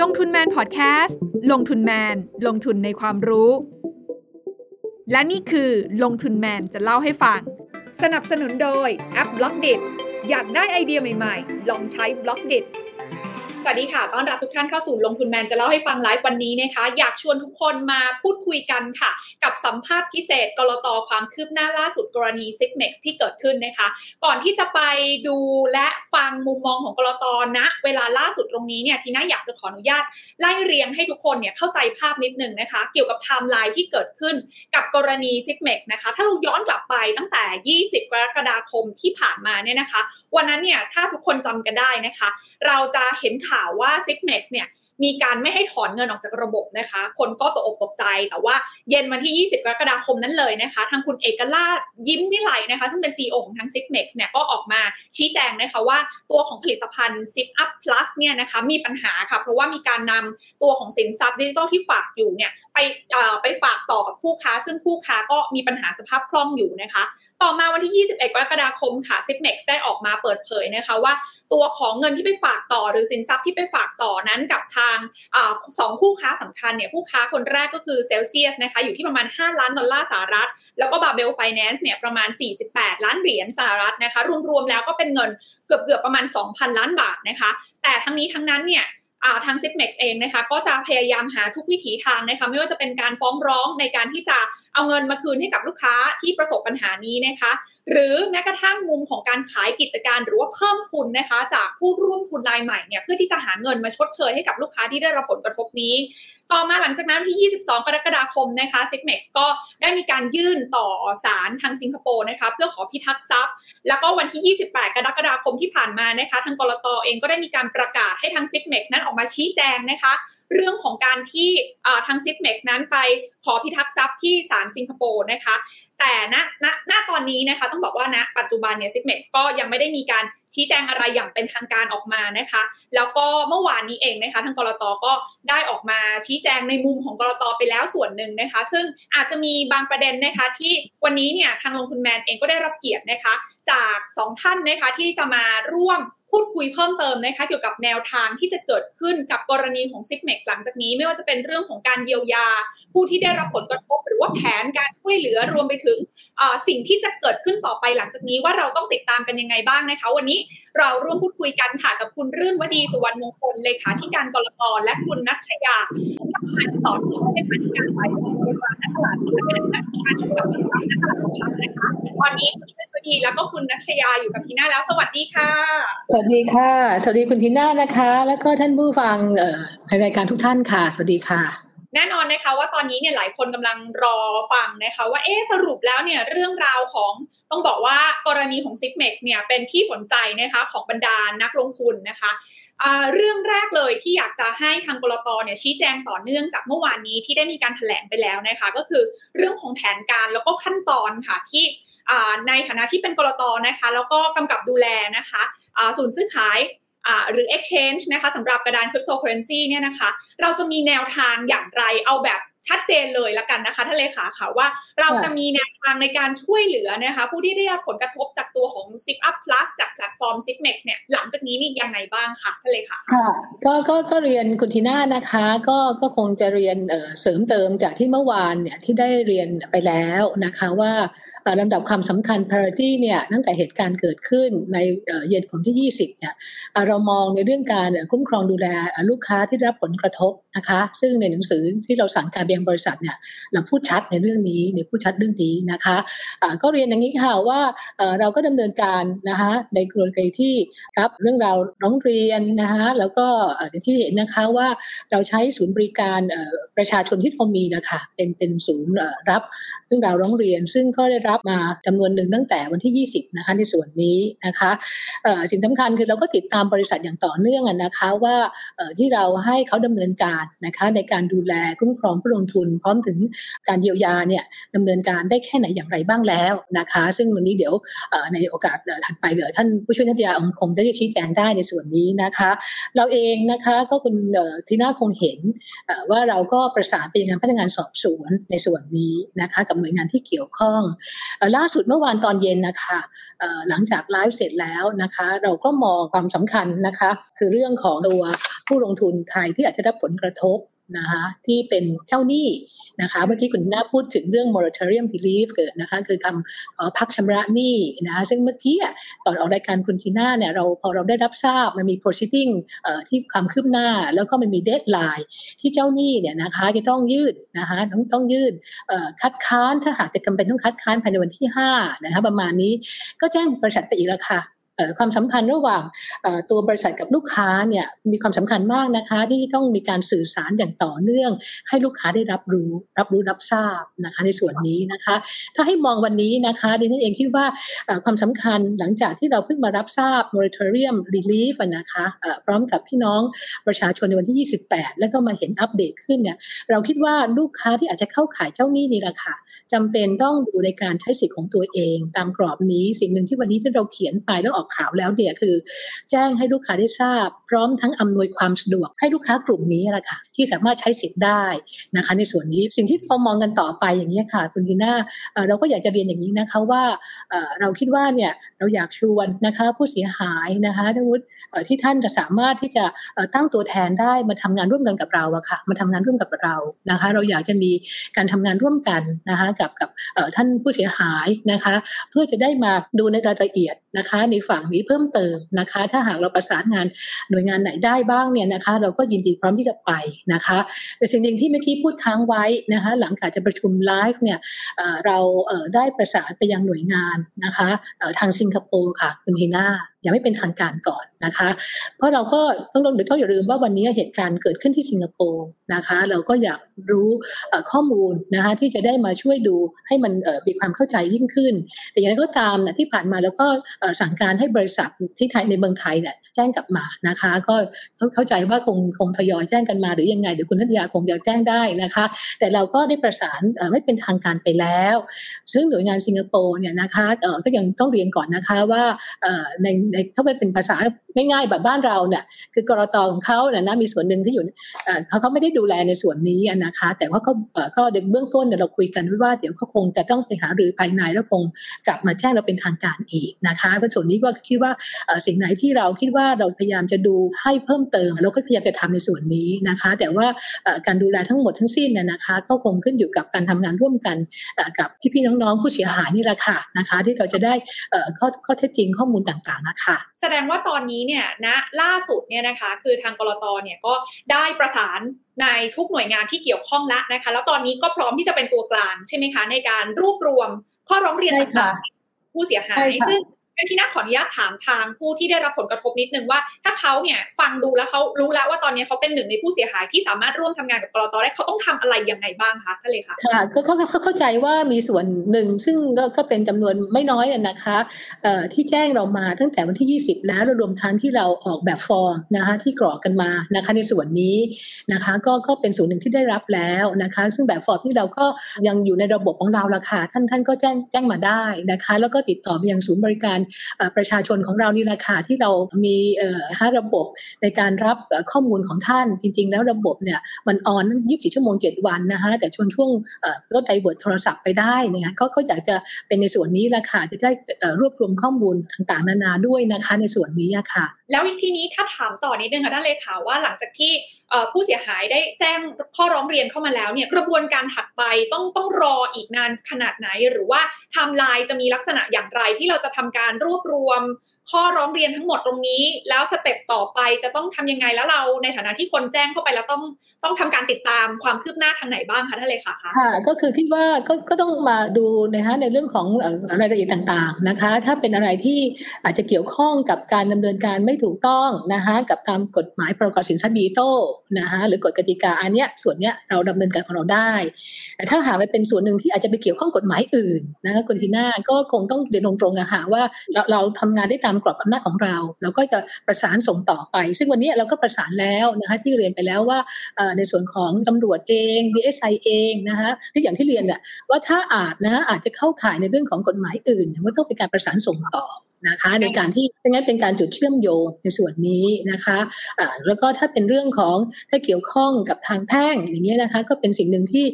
ลงทุนแมนพอดแคสต์ลงทุนแมน ลงทุนในความรู้ และนี่คือลงทุนแมนจะเล่าให้ฟัง สนับสนุนโดยแอป Blockdit อยากได้ไอเดียใหม่ๆ ลองใช้ Blockdit สวัสดีค่ะ ต้อนรับทุกท่านเข้าสู่ลงทุนแมนจะเล่าให้ฟังไลฟ์วันนี้นะคะ อยากชวนทุกคนมาพูดคุยกันค่ะ กับสัมภาษณ์พิเศษก.ล.ต. ความคืบหน้าล่าสุดกรณี Zipmex ที่เกิดขึ้นนะคะ ก่อนที่จะไปดูและฟังมุมมองของก.ล.ต. นะ เวลาล่าสุดตรงนี้เนี่ยทีน่าอยากจะขออนุญาตไล่เรียงให้ทุกคนเนี่ยเข้าใจภาพนิดนึงนะคะ เกี่ยวกับไทม์ไลน์ที่เกิดขึ้นกับกรณี Zipmex นะคะ ถ้าเราย้อนกลับไปตั้งแต่ 20 กรกฎาคมที่ผ่านมาเนี่ยนะคะ วันนั้นเนี่ยถ้าทุกคนจำกันได้นะคะ เราจะเห็นข่าวว่า Zipmex เนี่ยมีการไม่ให้ถอนเงินออกจากระบบนะคะ คนก็ตกอกตกใจ แต่ว่าเย็นวันที่ 20 กรกฎาคมนั้นเลยนะคะ ทางคุณเอกลาภยิ้มวิไลนะคะ ซึ่งเป็น CEO ของทาง s i g m e x เนี่ยก็ออกมาชี้แจงนะคะว่าตัวของผลิตภัณฑ์ Zip Up Plus เนี่ยนะคะมีปัญหาค่ะ เพราะว่ามีการนำตัวของสินทรัพย์ดิจิทัลที่ฝากอยู่เนี่ยไปไปฝากต่อกับคู่ค้า ซึ่งคู่ค้าก็มีปัญหาสภาพคล่องอยู่นะคะ ต่อมาวันที่ 21 กรกฎาคมค่ะ s i p m e x ได้ออกมาเปิดเผยนะคะว่า ตัวของเงินที่ไปฝากต่อหรือสินทรัพย์ที่ไปฝากต่อนั้นกับทางสองคู่ค้าสำคัญเนี่ยคู่ค้าคนแรกก็คือเซลเซียสนะคะอยู่ที่ประมาณ 5 ล้านดอลลาร์สหรัฐ แล้วก็ Babel Finance เนี่ยประมาณ 48 ล้านเหรียญสหรัฐนะคะรวมๆแล้วก็เป็นเงินเกือบๆประมาณ 2,000 ล้านบาทนะคะ แต่ทั้งนี้ทั้งนั้นเนี่ย ทาง Zipmex เองนะคะก็จะพยายามหาทุกวิถีทางนะคะไม่ว่าจะเป็นการฟ้องร้องในการที่จะ เอาเงินมาคืนให้กับลูกค้าที่ประสบปัญหานี้นะคะ หรือแม้กระทั่งมุมของการขายกิจการหรือว่าเพิ่มทุนนะคะ จากผู้ร่วมทุนรายใหม่เนี่ยเพื่อที่จะหาเงินมาชดเชยให้กับลูกค้าที่ได้รับผลกระทบนี้ ต่อมาหลังจากนั้นที่ 22 กรกฎาคมนะคะ s i g m e x ก็ได้มีการยื่นต่อศาลทางสิงคโปร์นะคะเพื่อขอพิทักษ์ทรัพย์ แล้วก็วันที่ 28 กรกฎาคมที่ผ่านมานะคะทางก.ล.ต. เองก็ได้มีการประกาศให้ทาง s i g m e x นั้นออกมาชี้แจงนะคะ เรื่องของการที่ทาง Zipmex นั้นไปขอพิทักษ์ทรัพย์ที่ศาลสิงคโปร์นะคะ แต่ณณณตอนนี้นะคะต้องบอกว่าณปัจจุบันเนี่ย Zipmex ก็ยังไม่ได้มีการชี้แจงอะไรอย่างเป็นทางการออกมานะคะ แล้วก็เมื่อวานนี้เองนะคะทางกรตก็ได้ออกมาชี้แจงในมุมของกรตไปแล้วส่วนหนึ่งนะคะ ซึ่งอาจจะมีบางประเด็นนะคะที่วันนี้เนี่ยทางลงทุนแมนเองก็ได้รับเกียรตินะคะ จาก 2 ท่านนะคะที่จะมาร่วม พูดคุยเพิ่มเติมนะคะเกี่ยวกับแนวทางที่จะเกิดขึ้นกับกรณีของซิปเม็กหลังจากนี้ ไม่ว่าจะเป็นเรื่องของการเยียวยา ผู้ที่ได้รับผลกระทบ หรือว่าแผนการ วยเหลือรวมไปถึงสิ่งที่จะเกิดขึ้นต่อไปหลังจากนี้ว่าเราต้องติดตามกันยังไงบ้างนะคะ วันนี้เราร่วมพูดคุยกันค่ะกับคุณรื่นวดีสุวรรณมงคลเลขาธิการกรตและคุณนัชยาผู้สอนผู้ช่วยเลขาธิการฝ่ายบริหารและตลาดที่เป็นนักการจัดการและตลาดนะคะวันนี้คุณรื่นวดีแล้วก็คุณนัชยาอยู่กับทีน่าแล้ว สวัสดีค่ะ สวัสดีค่ะ สวัสดีคุณทีน่านะคะ แล้วก็ท่านผู้ฟังในรายการทุกท่านค่ะ สวัสดีค่ะ แน่นอนนะคะว่าตอนนี้เนี่ยหลายคนกำลังรอฟังนะคะว่าเอ๊สรุปแล้วเนี่ยเรื่องราวของต้องบอกว่ากรณีของ s i g m e x เนี่ยเป็นที่สนใจนะคะของบรรดานักลงทุนนะคะเรื่องแรกเลยที่อยากจะให้ทางกรตเนี่ยชี้แจงต่อเนื่องจากเมื่อวานนี้ที่ได้มีการถแถลงไปแล้วนะคะก็คือเรื่องของแผนการแล้วก็ขั้นตอนค่ะที่ในฐานะที่เป็นกรตนะคะ แล้วก็กำกับดูแลนะคะศูนย์ซื้อขาย หรือ exchange นะคะสำหรับกระดาน cryptocurrency เนี่ยนะคะ เราจะมีแนวทางอย่างไรเอาแบบ ชัดเจนเลยละกันนะคะท่านเลขาค่ะว่าเราจะมีแนวทางในการช่วยเหลือนะคะผู้ที่ได้รับผลกระทบจากตัวของ Zip Up Plus จากแพลตฟอร์ม Zipmex เนี่ยหลังจากนี้นี่ยังไงบ้างคะท่านเลขาค่ะก็ก็ก็เรียนคุณทีน่านะคะ ก็ก็คงจะเรียนเสริมเติมจากที่เมื่อวานเนี่ยที่ได้เรียนไปแล้วนะคะว่าลำดับความสำคัญ priority เนี่ยตั้งแต่เหตุการณ์เกิดขึ้นในเย็นของที่ 20เนี่ยเรามองในเรื่องการคุ้มครองดูแลลูกค้าที่รับผลกระทบนะคะ ซึ่งในหนังสือที่เราสั่งการบียงบริษัทเนี่ยเราพูดชัดในเรื่องนี้ในพูดชัดเรื่องนี้นะคะะก็เรียนอย่างนี้ค่ะว่าเราก็ดำเนินการนะคะในกรณีที่รับเรื่องราวร้องเรียนนะคะแล้วก็อย่างที่เห็นนะคะว่าเราใช้ศูนย์บริการประชาชนที่เรามีนะคะเป็นเป็นศูนย์รับเรื่องราวร้องเรียน ซึ่งก็ได้รับมาจำนวนหนึ่งตั้งแต่วันที่ 20นะคะในส่วนนี้นะคะสิ่งสำคัญคือเราก็ติดตามบริษัทอย่างต่อเนื่องนะคะว่าที่เราให้เขาดำเนินการนะคะในการดูแลคุ้มครองผู้ลงงทุน พร้อมถึงการเยียวยาเนี่ยดำเนินการได้แค่ไหนอย่างไรบ้างแล้วนะคะ ซึ่งวันนี้เดี๋ยวในโอกาสถัดไปเดี๋ยวท่านผู้ช่วยนักยาองคงจะชี้แจงได้ในส่วนนี้นะคะ เราเองนะคะก็คุณทีน่าคงเห็นว่าเราก็ประสานไปยังพนักงานสอบสวนในส่วนนี้นะคะกับหน่วยงานที่เกี่ยวข้องล่าสุดเมื่อวานตอนเย็นนะคะหลังจากไลฟ์เสร็จแล้วนะคะ เราก็มองความสำคัญนะคะ คือเรื่องของตัวผู้ลงทุนไทยที่อาจจะได้ผลกระทบ นะคะที่เป็นเจ้าหนี้นะคะเมื่อกี้คุณน้าพูดถึงเรื่อง moratorium relief เกิดนะคะคือคำขอพักชำระหนี้นะคะซึ่งเมื่อกี้ก่อนออกรายการคุณทีน่าเนี่ยเราพอเราได้รับทราบมันมี proceeding ที่ความคืบหน้า แล้วก็มันมี deadline ที่เจ้าหนี้เนี่ยนะคะจะต้องยืดนะคะต้องต้องยืดคัดค้านถ้าหากจะจำเป็นต้องคัดค้านภายในวันที่5นะคะประมาณนี้ก็แจ้งบริษัทไปอีกแล้วค่ะ ความสัมพันธ์ระหว่างตัวบริษัทกับลูกค้าเนี่ยมีความสำคัญมากนะคะ ที่ต้องมีการสื่อสารอย่างต่อเนื่อง ให้ลูกค้าได้รับรู้ รับรู้รับทราบนะคะในส่วนนี้นะคะ ถ้าให้มองวันนี้นะคะดิฉันเองคิดว่าความสำคัญหลังจากที่เราเพิ่งมารับทราบ moratorium relief นะคะพร้อมกับพี่น้องประชาชนในวันที่ 28 แล้วก็มาเห็นอัปเดตขึ้นเนี่ยเราคิดว่าลูกค้าที่อาจจะเข้าขายเจ้าหนี้นี่แหละค่ะจำเป็นต้องดูในการใช้สิทธิ์ของตัวเอง ตามกรอบนี้สิ่งหนึ่งที่วันนี้ที่เราเขียนไปแล้วออกข่าวแล้วเนี่ยคือ แจ้งให้ลูกค้าได้ทราบ พร้อมทั้งอำนวยความสะดวกให้ลูกค้ากลุ่มนี้แหละค่ะที่สามารถใช้สิทธิ์ได้นะคะในส่วนนี้สิ่งที่พอมองกันต่อไปอย่างนี้ค่ะ คุณดีน่าเราก็อยากจะเรียนอย่างนี้นะคะว่าเราคิดว่าเนี่ยเราอยากชวนนะคะผู้เสียหายนะคะทวุฒิที่ท่านจะสามารถที่จะตั้งตัวแทนได้มาทำงานร่วมกันกับเราอะค่ะมาทำงานร่วมกับเรานะคะ เราอยากจะมีการทำงานร่วมกันนะคะกับกับท่านผู้เสียหายนะคะ เพื่อจะได้มาดูในรายละเอียดนะคะในฝั่งนี้เพิ่มเติมนะคะ ถ้าหากเราประสานงานหน่วยงานไหนได้บ้างเนี่ยนะคะ เราก็ยินดีพร้อมที่จะไปนะคะแต่สิ่งหนึ่งที่เมื่อกี้พูดค้างไว้นะคะ หลังจากจะประชุมไลฟ์เนี่ยเราได้ประสานไปยังหน่วยงานนะคะทางสิงคโปร์ค่ะคุณฮีน่ายังไม่เป็นทางการก่อนนะคะ เพราะเราก็ต้องหรือต้องอย่าลืมว่าวันนี้เหตุการณ์เกิดขึ้นที่สิงคโปร์นะคะ เราก็อยากรู้ข้อมูลนะคะที่จะได้มาช่วยดูให้มันมีความเข้าใจยิ่งขึ้น แต่อย่างไรก็ตามนะที่ผ่านมาแล้วก็สั่งการให้บริษัทที่ไทยในเมืองไทยเนี่ยแจ้งกลับมานะคะ ก็เข้าใจว่าคงคงทยอยแจ้งกันมาหรือยังไงเดี๋ยวคุณนัทยาคงจะแจ้งได้นะคะ แต่เราก็ได้ประสานไม่เป็นทางการไปแล้ว ซึ่งหน่วยงานสิงคโปร์เนี่ยนะคะก็ยังต้องเรียนก่อนนะคะว่าในถ้าเป็นภาษาง่ายๆแบบบ้านเราเนี่ยคือกรตของเขาเนี่ยนะมีส่วนหนึ่งที่อยู่เขาเขาไม่ได้ดูแลในส่วนนี้นะคะ แต่ว่าเขาก็เบื้องต้นเราคุยกันว่าเดี๋ยวเขาคงจะต้องไปหาหรือภายในแล้วคงกลับมาแจ้งเราเป็นทางการอีกนะคะก็ส่วนนี้ก็คิดว่าสิ่งไหนที่เราคิดว่าเราพยายามจะดูให้เพิ่มเติมเราก็พยายามจะทำในส่วนนี้นะคะ แต่ว่าการดูแลทั้งหมดทั้งสิ้นเนี่ยนะคะ ก็คงขึ้นอยู่กับการทำงานร่วมกันกับพี่ๆน้องๆผู้เสียหายนี่แหละค่ะนะคะ ที่เราจะได้ข้อข้อเท็จจริงข้อมูลต่างๆนะคะแสดงว่าตอนนี้เนี่ยนะล่าสุดเนี่ยนะคะ คือทางกรตเนี่ยก็ได้ประสานในทุกหน่วยงานที่เกี่ยวข้องแล้วนะคะ แล้วตอนนี้ก็พร้อมที่จะเป็นตัวกลางใช่ไหมคะ ในการรวบรวมข้อร้องเรียนต่างๆผู้เสียหายซึ่ง ที่น่าขออนุญาตถามทางผู้ที่ได้รับผลกระทบนิดนึงว่า ถ้าเขาเนี่ยฟังดูแล้วเขารู้แล้วว่าตอนนี้เขาเป็นหนึ่งในผู้เสียหายที่สามารถร่วมทำงานกับกรตได้เขาต้องทำอะไรยังไงบ้างคะท่านเลยค่ะค่ะก็เขาเข้าใจว่ามีส่วนหนึ่งซึ่งก็เป็นจำนวนไม่น้อยนะคะที่แจ้งเรามาตั้งแต่วันที่ 20 แล้วรวมทั้งที่เราออกแบบฟอร์มนะคะที่กรอกกันมานะคะในส่วนนี้นะคะก็ก็เป็นส่วนหนึ่งที่ได้รับแล้วนะคะซึ่งแบบฟอร์มที่เราก็ยังอยู่ในระบบของเราละค่ะท่านท่านก็แจ้งแจ้งมาได้นะคะแล้วก็ติดต่อไปยังศูนย์บริการประชาชนของเรานี่แหละค่ะที่เรามีห้าระบบในการรับข้อมูลของท่านจริง ๆ แล้วระบบเนี่ยมัน on 24ชั่วโมง7วันนะคะแต่ช่วงช่วงก็ divert โทรศัพท์ไปได้นะคะก็ก็อยากจะเป็นในส่วนนี้ละค่ะจะได้รวบรวมข้อมูลต่างๆ นานาด้วยนะคะในส่วนนี้ค่ะ แล้วอีกทีนี้ถ้าถามต่อนิดนึงค่ะท่านเลขาว่าหลังจากที่ ผู้เสียหายได้แจ้งข้อร้องเรียนเข้ามาแล้วเนี่ยกระบวนการถัดไปต้องต้องรออีกนานขนาดไหน หรือว่าไทม์ไลน์จะมีลักษณะอย่างไรที่เราจะทำการรวบรวม ข้อร้องเรียนทั้งหมดตรงนี้ แล้ว step ต่อไปจะต้องทำยังไงแล้วเราในฐานะที่คนแจ้งเข้าไปแล้วต้องต้องทำการติดตามความคืบหน้าทางไหนบ้างคะท่านเลยค่ะค่ะก็คือคิดว่าก็ก็ต้องมาดูนะคะในเรื่องของรายละเอียดต่างๆนะคะ ถ้าเป็นอะไรที่อาจจะเกี่ยวข้องกับการดำเนินการไม่ถูกต้องนะคะกับตามกฎหมายประกอบสินทรัพย์ดิจิตอลนะคะหรือกฎกติกาอันเนี้ยส่วนเนี้ยเราดำเนินการของเราได้แต่ถ้าหากเป็นส่วนหนึ่งที่อาจจะไปเกี่ยวข้องกฎหมายอื่นนะคะคุณทีน่าก็คงต้องเรียนตรงๆอะค่ะว่าเราเราทำงานได้ตามกรอบอำนาจของเราเราก็จะประสานส่งต่อไป ซึ่งวันนี้เราก็ประสานแล้วนะคะที่เรียนไปแล้วว่าในส่วนของตำรวจเอง DSI เองนะคะที่อย่างที่เรียนเนี่ยว่าถ้าอาจนะอาจจะเข้าข่ายในเรื่องของกฎหมายอื่นว่าต้องเป็นการประสานส่งต่อนะคะในการที่เป็นงั้นเป็นการจุดเชื่อมโยงในส่วนนี้นะคะะแล้วก็ถ้าเป็นเรื่องของถ้าเกี่ยวข้องกับทางแพ่งอย่างเงี้ยนะคะก็เป็นสิ่งหนึ่งที่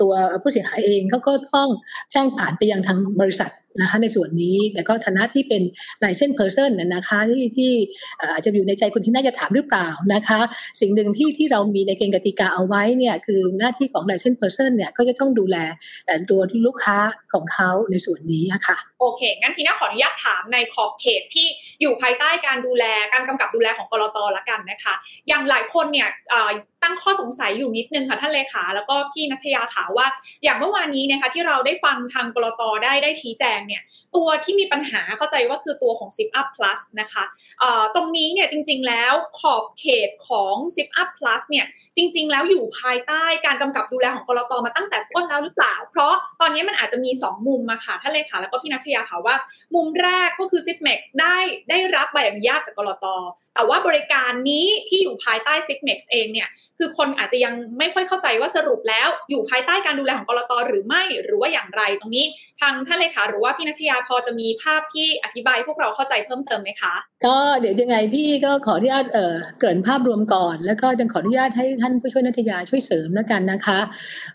ตัวผู้เสียหายเองเขาก็ต้องแจ้งผ่านไปยังทางบริษัท นะคะในส่วนนี้แต่ก็ฐานะที่เป็นลายเส้นเพอร์เซนนะคะที่ที่อาจจะอยู่ในใจคุณที่น่าจะถามหรือเปล่านะคะ สิ่งหนึ่งที่ที่เรามีในเกณฑ์กติกาเอาไว้เนี่ยคือหน้าที่ของลายเส้นเพอร์เซนเนี่ยก็จะต้องดูแลตัวลูกค้าของเขาในส่วนนี้ค่ะโอเค งั้นทีนี้ขออนุญาตถามในขอบเขตที่อยู่ภายใต้การดูแลการกำกับดูแลของกรตละกันนะคะ อย่างหลายคนเนี่ย ตั้งข้อสงสัยอยู่นิดนึงค่ะท่านเลขาแล้วก็พี่นัทยาถาว่า อย่างเมื่อวานนี้นะคะที่เราได้ฟังทางกรตได้ได้ชี้แจงเนี่ยตัวที่มีปัญหาเข้าใจว่าคือตัวของ Zip Up Plus นะคะตรงนี้เนี่ยจริงๆแล้วขอบเขตของ Zip Up Plus เนี่ยจริง ๆ แล้วอยู่ภายใต้การกำกับดูแลของกรตมาตั้งแต่ต้นแล้วหรือเปล่า เพราะตอนนี้มันอาจจะมี 2 มุมมาค่ะท่านเลขาแล้วก็พี่นัชยาค่ะว่า มุมแรกก็คือ Zipmex ได้ได้รับใบอนุญาตจากกรตแต่ว่าบริการนี้ที่อยู่ภายใต้ Zipmex เองเนี่ยคือคนอาจจะยังไม่ค่อยเข้าใจว่าสรุปแล้ว อยู่ภายใต้การดูแลของกรตหรือไม่หรือว่าอย่างไรตรงนี้ ทางท่านเลขาหรือว่าพี่นัชยาพอจะมีภาพที่อธิบายพวกเราเข้าใจเพิ่มเติมไหมคะ ก็เดี๋ยวยังไงพี่ก็ขออนุญาตเอ่อเกินภาพรวมก่อน แล้วก็จะขออนุญาตให้ท่านผู้ช่วยนัทยาช่วยเสริมแล้วกันนะคะ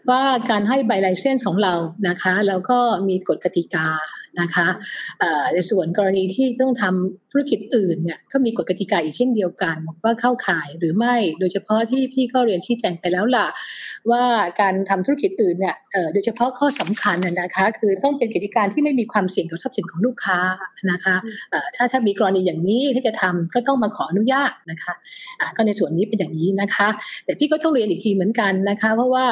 ว่าการให้ใบไลเซนส์ของเรานะคะ แล้วก็มีกฎกติกา นะคะในส่วนกรณีที่ต้องทำธุรกิจอื่นเนี่ยก็มีกฎกติกาอีกเช่นเดียวกัน ว่าเข้าข่ายหรือไม่โดยเฉพาะที่พี่ก็เรียนชี้แจงไปแล้วล่ะ ว่าการทำธุรกิจอื่นเนี่ยโดยเฉพาะข้อสำคัญนะคะคือต้องเป็นกิจการที่ไม่มีความเสี่ยงต่อทรัพย์สินของลูกค้านะคะถ้าถ้ามีกรณีอย่างนี้ที่จะทำก็ต้องมาขออนุญาตนะคะก็ในส่วนนี้เป็นอย่างนี้นะคะ แต่พี่ก็ต้องเรียนอีกทีเหมือนกันนะคะ เพราะว่า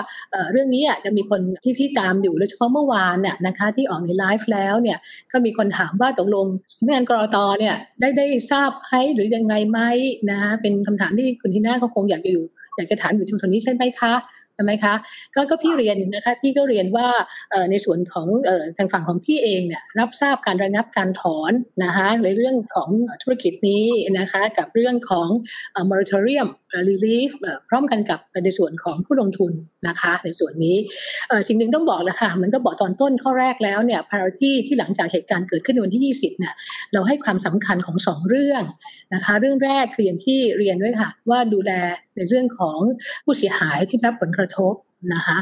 เรื่องนี้จะมีคนที่พี่ตามอยู่โดยเฉพาะเมื่อวานน่ยนะคะที่ออกในไลฟ์แล้วเนี่ยก็มีคนถามว่าตกลงสำนักงานกรอตเนี่ยได้ได้ทราบไหมหรือยังไงไหมนะคะเป็นคำถามที่คุณทีน่าเขาคงอยากจะอยู่อยากจะถามอยู่ชุมชนนี้ใช่ไหมคะ ใช่ไหมคะก็ก็พี่เรียนนะคะพี่ก็เรียนว่าในส่วนของทางฝั่งของพี่เองเนี่ยรับทราบการระงับการถอนนะคะในเรื่องของธุรกิจนี้นะคะกับเรื่องของ moratorium relief พร้อมกันกับในส่วนของผู้ลงทุนนะคะในส่วนนี้สิ่งหนึ่งต้องบอกแล้วค่ะมันก็บอกตอนต้นข้อแรกแล้วเนี่ย priority ที่หลังจากเหตุการณ์เกิดขึ้นในวันที่ 20เนี่ยเราให้ความสำคัญของสองเรื่องนะคะเรื่องแรกคืออย่างที่เรียนด้วยค่ะว่าดูแล ในเรื่องของผู้เสียหายที่รับผลกระทบ นะคะ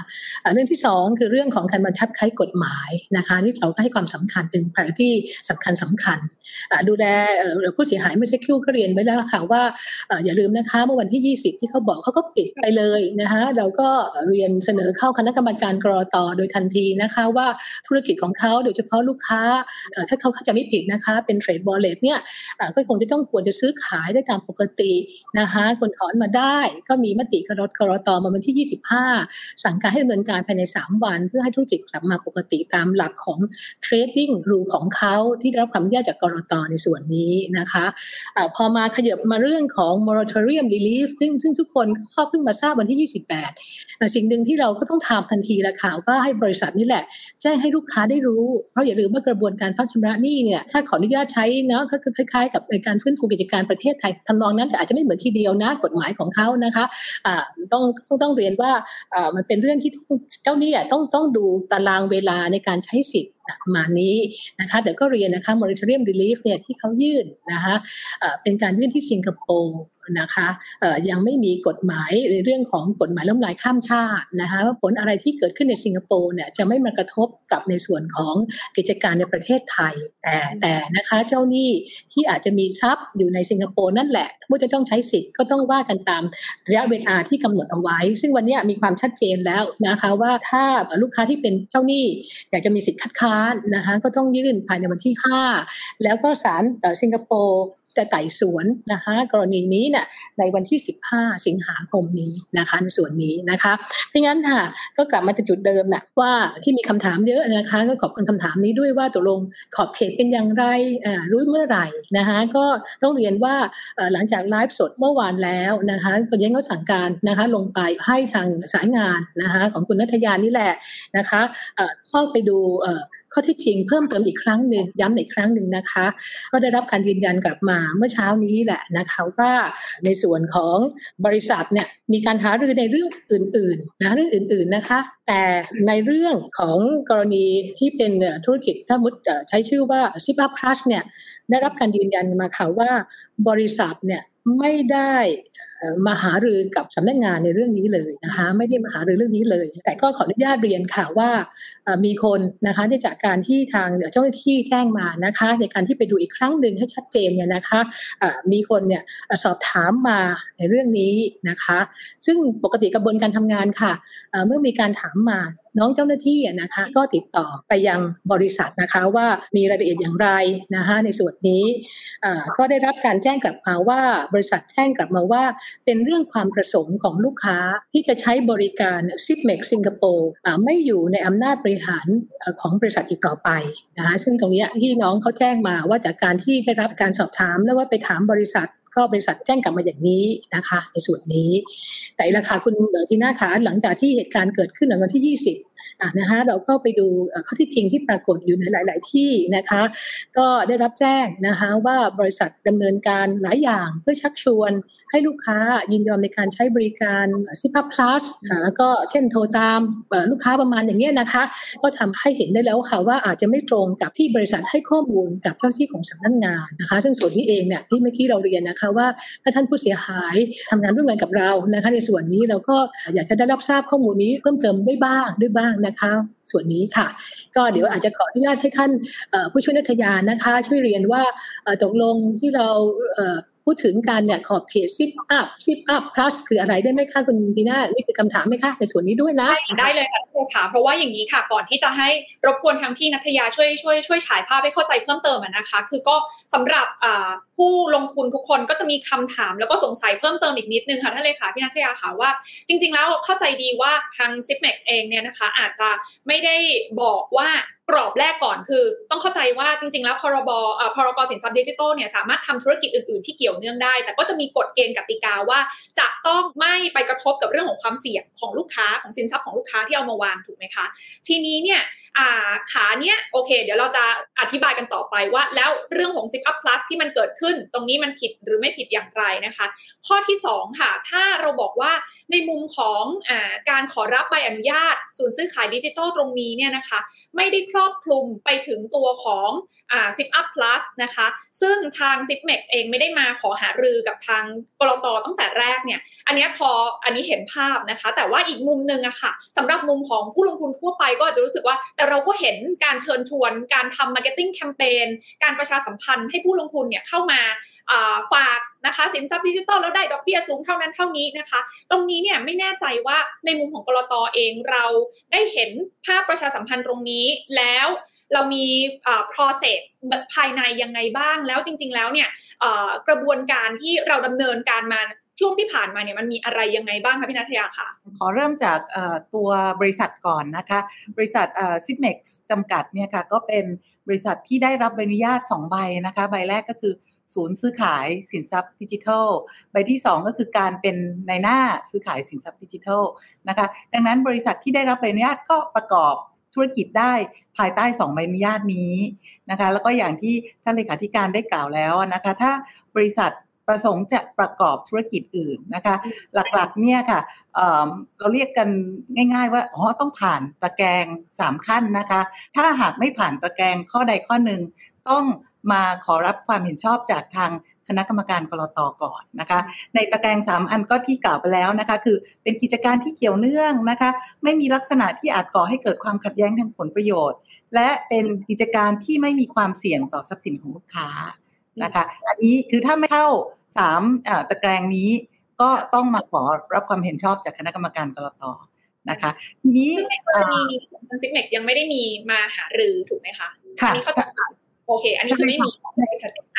เรื่องที่สองคือเรื่องของการบังคับใช้กฎหมายนะคะที่เราก็ให้ความสำคัญเป็น priority สำคัญสำคัญ ดูแลผู้เสียหายไม่ใช่คิวก็เรียนไว้แล้วค่ะว่าอย่าลืมนะคะเมื่อวันที่ 20 ที่เขาบอกเขาก็ปิดไปเลยนะคะเราก็เรียนเสนอเข้าคณะกรรมการกรอตโดยทันทีนะคะว่าธุรกิจของเขาโดยเฉพาะลูกค้าถ้าเขาจะไม่ผิดนะคะเป็นเทรดบอลเลตเนี่ยก็คงจะต้องควรจะซื้อขายได้ตามปกตินะคะคนถอนมาได้ก็มีมติกรกรตมาวันที่ 25สั่งการให้ดำเนินการภายใน 3 วัน เพื่อให้ธุรกิจกลับมาปกติตามหลักของ trading rule ของเขาที่ได้รับความอนุญาตจากกรตในส่วนนี้นะคะอะพอมาขยับมาเรื่องของ moratorium relief ซึ่งซึ่งทุกคนก็เพิ่งมาทราบวันที่ 28 สิ่งหนึ่งที่เราก็ต้องทำทันทีละค่ะว่าให้บริษัทนี่แหละ แจ้งให้ลูกค้าได้รู้ เพราะอย่าลืมว่ากระบวนการพักชำระหนี้เนี่ยถ้าขออนุญาตใช้เนาะก็คือคล้ายๆ กับการฟื้นฟูกิจการประเทศไทยทำนองนั้นแต่อาจจะไม่เหมือนทีเดียวนะกฎหมายของเขานะคะะต้องต้องเรียนว่ามันเป็นเรื่องที่เจ้าหนี้ต้องต้องดูตารางเวลาในการใช้สิทธิ์ ประมาณนี้นะคะเดี๋ยวก็เรียนนะคะ moratorium relief เนี่ยที่เขายื่นนะคะเป็นการยื่นที่สิงคโปร์นะคะยังไม่มีกฎหมายในเรื่องของกฎหมายล้มลายข้ามชาตินะคะว่าผลอะไรที่เกิดขึ้นในสิงคโปร์เนี่ยจะไม่มากระทบกับในส่วนของกิจการในประเทศไทย แต่แต่นะคะเจ้าหนี้ที่อาจจะมีทรัพย์อยู่ในสิงคโปร์นั่นแหละถ้าจะต้องใช้สิทธิ์ก็ต้องว่ากันตามระยะเวลาที่กำหนดเอาไว้ ซึ่งวันนี้มีความชัดเจนแล้วนะคะว่าถ้าลูกค้าที่เป็นเจ้าหนี้อยากจะมีสิทธิ์คัดค้านนะคะก็ต้องยื่นภายในวันที่ 5 แล้วก็ศาลสิงคโปร์ จะไต่สวนนะคะกรณีนี้เนี่ยในวันที่ 15 สิงหาคมนี้นะคะในส่วนนี้นะคะเพราะงั้นค่ะก็กลับมาจุดเดิมนะว่าที่มีคำถามเยอะนะคะก็ขอบคุณคำถามนี้ด้วยว่าตกลงขอบเขตเป็นอย่างไรรู้เมื่อไหร่นะคะก็ต้องเรียนว่าหลังจากไลฟ์สดเมื่อวานแล้วนะคะก็ยังก็สั่งการนะคะลงไปให้ทางสายงานนะคะของคุณนัทยานี่แหละนะคะเข้าไปดูข้อที่จริงเพิ่มเติมอีกครั้งหนึ่งย้ำอีกครั้งหนึ่งนะคะ ก็ได้รับการยืนยันกลับมาเมื่อเช้านี้แหละนะคะว่าในส่วนของบริษัทเนี่ยมีการหารือในเรื่องอื่นๆนะเรื่องอื่นๆนะคะ แต่ในเรื่องของกรณีที่เป็นธุรกิจถ้ามุดใช้ชื่อว่าซิปอัพพลัสเนี่ยได้รับการยืนยันมาค่ะว่าบริษัทเนี่ย ไม่ได้มาหารือกับสำนักงานในเรื่องนี้เลยนะคะไม่ได้มาหารือเรื่องนี้เลย แต่ก็ขออนุญาตเรียนค่ะว่ามีคนนะคะที่จากการที่ทางเจ้าหน้าที่แจ้งมานะคะ ในการที่ไปดูอีกครั้งหนึ่งให้ชัดเจนเนี่ยนะคะมีคนเนี่ยสอบถามมาในเรื่องนี้นะคะ ซึ่งปกติกระบวนการทำงานค่ะเมื่อมีการถามมา น้องเจ้าหน้าที่นะคะก็ติดต่อไปยังบริษัทนะคะว่ามีรายละเอียดอย่างไรนะคะในส่วนนี้ก็ได้รับการแจ้งกลับมาว่า บริษัทแจ้งกลับมาว่า เป็นเรื่องความประสงค์ของลูกค้าที่จะใช้บริการ s i p m e x สิงคโปร์ไม่อยู่ในอำนาจบริหารของบริษัทอีกต่อไปนะคะซึ่งตรงนี้ที่น้องเขาแจ้งมาว่าจากการที่ได้รับการสอบถามแล้วว่าไปถามบริษัท ก็บริษัทแจ้งกลับมาอย่างนี้นะคะในส่วนนี้ แต่ราคาคุณทีน่าขาหลังจากที่เหตุการณ์เกิดขึ้นในวันที่ 20 นะคะเราก็ไปดูข้อที่จริงที่ปรากฏอยู่ในหลาย ๆ ที่นะคะ ก็ได้รับแจ้งนะคะว่าบริษัทดำเนินการหลายอย่างเพื่อชักชวน ให้ลูกค้ายินยอมในการใช้บริการซิพัพพลัสแล้วก็เช่นโทรตามลูกค้าประมาณอย่างนี้นะคะ ก็ทำให้เห็นได้แล้วค่ะว่าอาจจะไม่ตรงกับที่บริษัทให้ข้อมูลกับเจ้าหน้าที่ของสำนักงงานนะคะ ซึ่งส่วนนี้เองเนี่ยที่เมื่อกี้เราเรียนนะคะว่าถ้าท่านผู้เสียหายทำงานร่วมกันกับเรานะคะ ในส่วนนี้เราก็อยากจะได้รับทราบข้อมูลนี้เพิ่มเติมได้บ้างด้วยบ้างนะคะ ส่วนนี้ค่ะ ก็เดี๋ยวอาจจะขออนุญาตให้ท่านผู้ช่วยนัทยานะคะ ช่วยเรียนว่าตกลงที่เรา พูดถึงการเนี่ยขอบเขต ZipUp ZipUp+คืออะไรได้ไหมคะคุณดีน่านี่คือคำถามไหมคะในส่วนนี้ด้วยนะได้เลยค่ะคุณค่ะเพราะว่าอย่างนี้ค่ะก่อนที่จะให้รบกวนทางพี่นัทยาช่วยช่วยช่วยฉายภาพให้เข้าใจเพิ่มเติมนะคะ คือก็สำหรับผู้ลงทุนทุกคนก็จะมีคำถามแล้วก็สงสัยเพิ่มเติมอีกนิดนึงค่ะท่านเลยค่ะพี่นัทยาค่ะว่า จริง ๆ แล้วเข้าใจดีว่าทาง s i p m e x เองเนี่ยนะคะอาจจะไม่ได้บอกว่า กรอบแรกก่อนคือ ต้องเข้าใจว่าจริง ๆ แล้วพรบพรกสินทรัพย์ดิจิทัลเนี่ยสามารถทำธุรกิจอื่น ๆ ที่เกี่ยวเนื่องได้ แต่ก็จะมีกฎเกณฑ์กติกาว่า จะต้องไม่ไปกระทบกับเรื่องของความเสี่ยงของลูกค้าของสินทรัพย์ของลูกค้าที่เอามาวางถูกไหมคะ ทีนี้เนี่ย ขาเนี้ยโอเค เดี๋ยวเราจะอธิบายกันต่อไปว่า แล้วเรื่องของ Zip Up Plus ที่มันเกิดขึ้น ตรงนี้มันผิดหรือไม่ผิดอย่างไรนะคะ ข้อที่ 2 ค่ะ ถ้าเราบอกว่าในมุมของอการขอรับใบอนุญาต ศูนย์ซื้อขายดิจิทัลตรงนี้เนี่ยนะคะ ไม่ได้ครอบคลุมไปถึงตัวของ อ่า Zip Up Plus นะคะ ซึ่งทาง Zipmex เองไม่ได้มาขอหารือกับทางกรตตั้งแต่แรกเนี่ย อันนี้พออันนี้เห็นภาพนะคะ แต่ว่าอีกมุมหนึ่งอะค่ะสำหรับมุมของผู้ลงทุนทั่วไปก็อาจจะรู้สึกว่า แต่เราก็เห็นการเชิญชวนการทำ marketing campaign การประชาสัมพันธ์ให้ผู้ลงทุนเนี่ยเข้ามาฝากนะคะสินทรัพย์ดิจิทัลแล้วได้ดอกเบี้ยสูงเท่านั้นเท่านี้นะคะ ตรงนี้เนี่ยไม่แน่ใจว่าในมุมของกรตอเองเราได้เห็นภาพประชาสัมพันธ์ตรงนี้แล้ว เรามี process ภายในยังไงบ้าง แล้วจริง ๆ แล้วเนี่ยกระบวนการที่เราดำเนินการมาช่วงที่ผ่านมาเนี่ยมันมีอะไรยังไงบ้างคะพี่นัทยาค่ะ ขอเริ่มจากตัวบริษัทก่อนนะคะ บริษัทซิปเม็กซ์จำกัดเนี่ยค่ะก็เป็นบริษัทที่ได้รับใบอนุญาต 2 ใบนะคะ ใบแรกก็คือศูนย์ซื้อขายสินทรัพย์ดิจิทัล ใบที่ 2 ก็คือการเป็นในหน้าซื้อขายสินทรัพย์ดิจิทัลนะคะ ดังนั้นบริษัทที่ได้รับใบอนุญาตก็ประกอบ ธุรกิจได้ภายใต้ 2 ใบอนุญาตนี้นะคะ แล้วก็อย่างที่ท่านเลขาธิการได้กล่าวแล้วนะคะ ถ้าบริษัทประสงค์จะประกอบธุรกิจอื่นนะคะ หลักๆเนี่ยค่ะเเราเรียกกันง่าย ๆ ว่าอ๋อต้องผ่านตะแกรง3ขั้นนะคะ ถ้าหากไม่ผ่านตะแกรงข้อใดข้อหนึ่งต้องมาขอรับความเห็นชอบจากทาง คณะกรรมการกรตก่อนนะคะ ในตะแกรงสามอันก็ที่กล่าวไปแล้วนะคะ คือเป็นกิจการที่เกี่ยวเนื่องนะคะ ไม่มีลักษณะที่อาจก่อให้เกิดความขัดแย้งทางผลประโยชน์ และเป็นกิจการที่ไม่มีความเสี่ยงต่อทรัพย์สินของลูกค้านะคะ อันนี้คือถ้าไม่เข้าสามตะแกรงนี้ก็ต้องมาขอรับความเห็นชอบจากคณะกรรมการกรตนะคะทีนี้ซึ่งในกรณีนี้ทางซิกเมกยังไม่ได้มีมาหารือถูกไหมคะค่ะ โอเค อันนี้คือไม่มี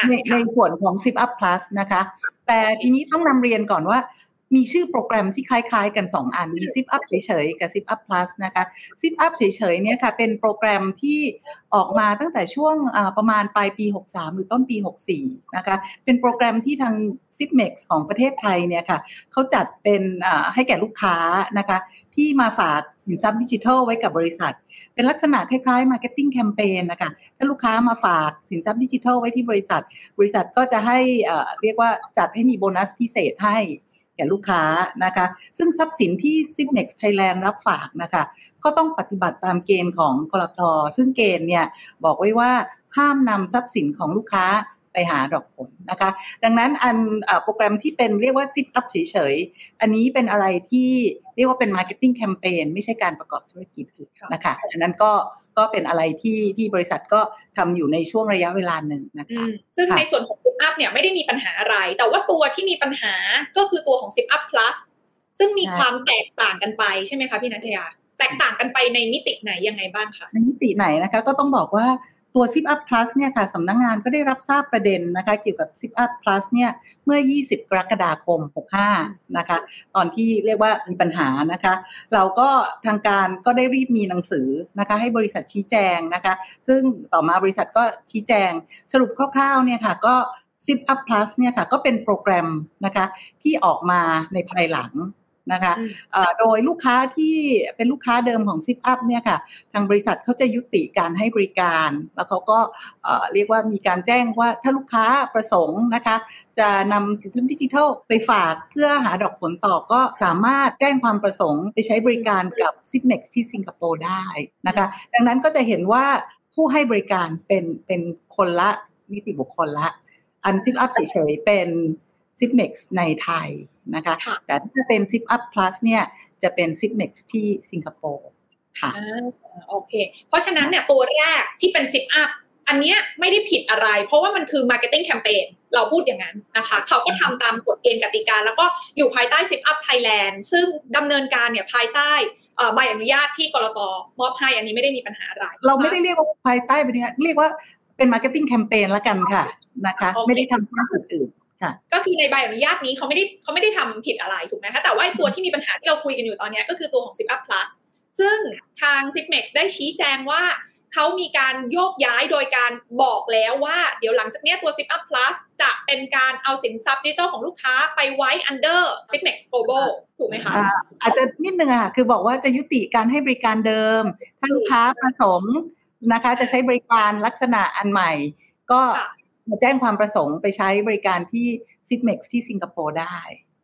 ในในส่วนของ Zip Up Plus นะคะ แต่ทีนี้ต้องนำเรียนก่อนว่า มีชื่อโปรแกรมที่คล้ายๆ กัน 2 อัน มี Zip Up เฉยๆ กับ Zip Up Plus นะคะ Zip Up เฉยๆ เนี่ยค่ะ เป็นโปรแกรมที่ออกมาตั้งแต่ช่วงประมาณปลายปี 63 หรือต้นปี 64 นะคะ เป็นโปรแกรมที่ทาง Zipmex ของประเทศไทยเนี่ยค่ะเขาจัดเป็นให้แก่ลูกค้านะคะ ที่มาฝากสินทรัพย์ดิจิทัลไว้กับบริษัท เป็นลักษณะคล้ายๆ Marketing Campaign นะคะถ้าลูกค้ามาฝากสินทรัพย์ดิจิทัลไว้ที่บริษัท บริษัทก็จะให้เรียกว่าจัดให้มีโบนัสพิเศษให้ แก่ลูกค้านะคะ ซึ่งทรัพย์สินที่ s i p n e x Thailand รับฝากนะคะ ก็ต้องปฏิบัติตามเกณฑ์ของกรทซึ่งเกณฑ์เนี่ยบอกไว้ว่าห้ามนำทรัพย์สินของลูกค้า ไปหาดอกผลนะคะ ดังนั้นอันโปรแกรมที่เป็นเรียกว่า Zip Up เฉยๆ อันนี้เป็นอะไรที่เรียกว่าเป็น Marketing Campaign ไม่ใช่การประกอบธุรกิจนะคะอันนั้นก็ก็เป็นอะไรที่ที่บริษัทก็ทำอยู่ในช่วงระยะเวลาหนึ่งนะคะซึ่งในส่วนของ Zip Up เนี่ยไม่ได้มีปัญหาอะไร แต่ว่าตัวที่มีปัญหาก็คือตัวของ Zip Up Plus ซึ่งมีความแตกต่างกันไปใช่ไหมคะพี่นัทยาแตกต่างกันไปในมิติไหนยังไงบ้างคะในมิติไหนนะคะ ก็ต้องบอกว่า ตัว Zip Up Plus เนี่ยค่ะสำนักงงานก็ได้รับทราบประเด็นนะคะเกี่ยวกับ Zip Up Plus เนี่ยเมื่อ 20 กรกฎาคม 65 นะคะ ตอนที่เรียกว่ามีปัญหานะคะ เราก็ทางการก็ได้รีบมีหนังสือนะคะให้บริษัทชี้แจงนะคะ ซึ่งต่อมาบริษัทก็ชี้แจงสรุปคร่าวๆเนี่ยค่ะก็ Zip Up Plus เนี่ยค่ะก็เป็นโปรแกรมนะคะที่ออกมาในภายหลัง นะคะโดยลูกค้าที่เป็นลูกค้าเดิมของ Zip Up เนี่ยค่ะทางบริษัทเขาจะยุติการให้บริการ แล้วเขาก็เรียกว่ามีการแจ้งว่าถ้าลูกค้าประสงค์นะคะจะนำสินทรัพย์ดิจิทัลไปฝากเพื่อหาดอกผลต่อก็สามารถแจ้งความประสงค์ไปใช้บริการกับ z i p m e x ที่สิงคโปร์ได้นะคะดังนั้นก็จะเห็นว่าผู้ให้บริการเป็นเป็นคนละนิติบุคคลละอัน Zip Up เฉยๆเป็น z i p m e x ในไทยนะคะ แต่ถ้าเป็น Zip Up Plus เนี่ยจะเป็น Zipmex ที่สิงคโปร์ค่ะโอเค เพราะฉะนั้นเนี่ยตัวแรกที่เป็น Zip Up อันนี้ไม่ได้ผิดอะไร เพราะว่ามันคือ Marketing Campaign เราพูดอย่างนั้นนะคะ เขาก็ทำตามกฎเกณฑ์กติกา แล้วก็อยู่ภายใต้ Zip Up Thailand ซึ่งดำเนินการเนี่ยภายใต้ใบอนุญาตที่กรตมอบให้อันนี้ไม่ได้มีปัญหาอะไร เราไม่ได้เรียกว่าภายใต้ใบอนุญาตเรียกว่าเป็น Marketing Campaign ละกันค่ะนะคะ ไม่ได้ทำเพื่ออื่น ก็คือในใบอนุญาตนี้เขาไม่ได้เขาไม่ได้ทำผิดอะไรถูกไหมคะแต่ว่าตัวที่มีปัญหาที่เราคุยกันอยู่ตอนนี้ก็คือตัวของ Zip Up Plus ซึ่งทาง Zipmex ได้ชี้แจงว่าเขามีการโยกย้ายโดยการบอกแล้วว่า เดี๋ยวหลังจากนี้ตัว Zip Up Plus จะเป็นการเอาสินทรัพย์ดิจิทัลของลูกค้าไปไว้ under Zipmex Global ถูกไหมคะอาจจะนิดนึงอะคือบอกว่าจะยุติการให้บริการเดิม ถ้าลูกค้าประสงค์นะคะ จะใช้บริการลักษณะอันใหม่ ก็ มาแจ้งความประสงค์ไปใช้บริการที่ Zipmex ที่สิงคโปร์ได้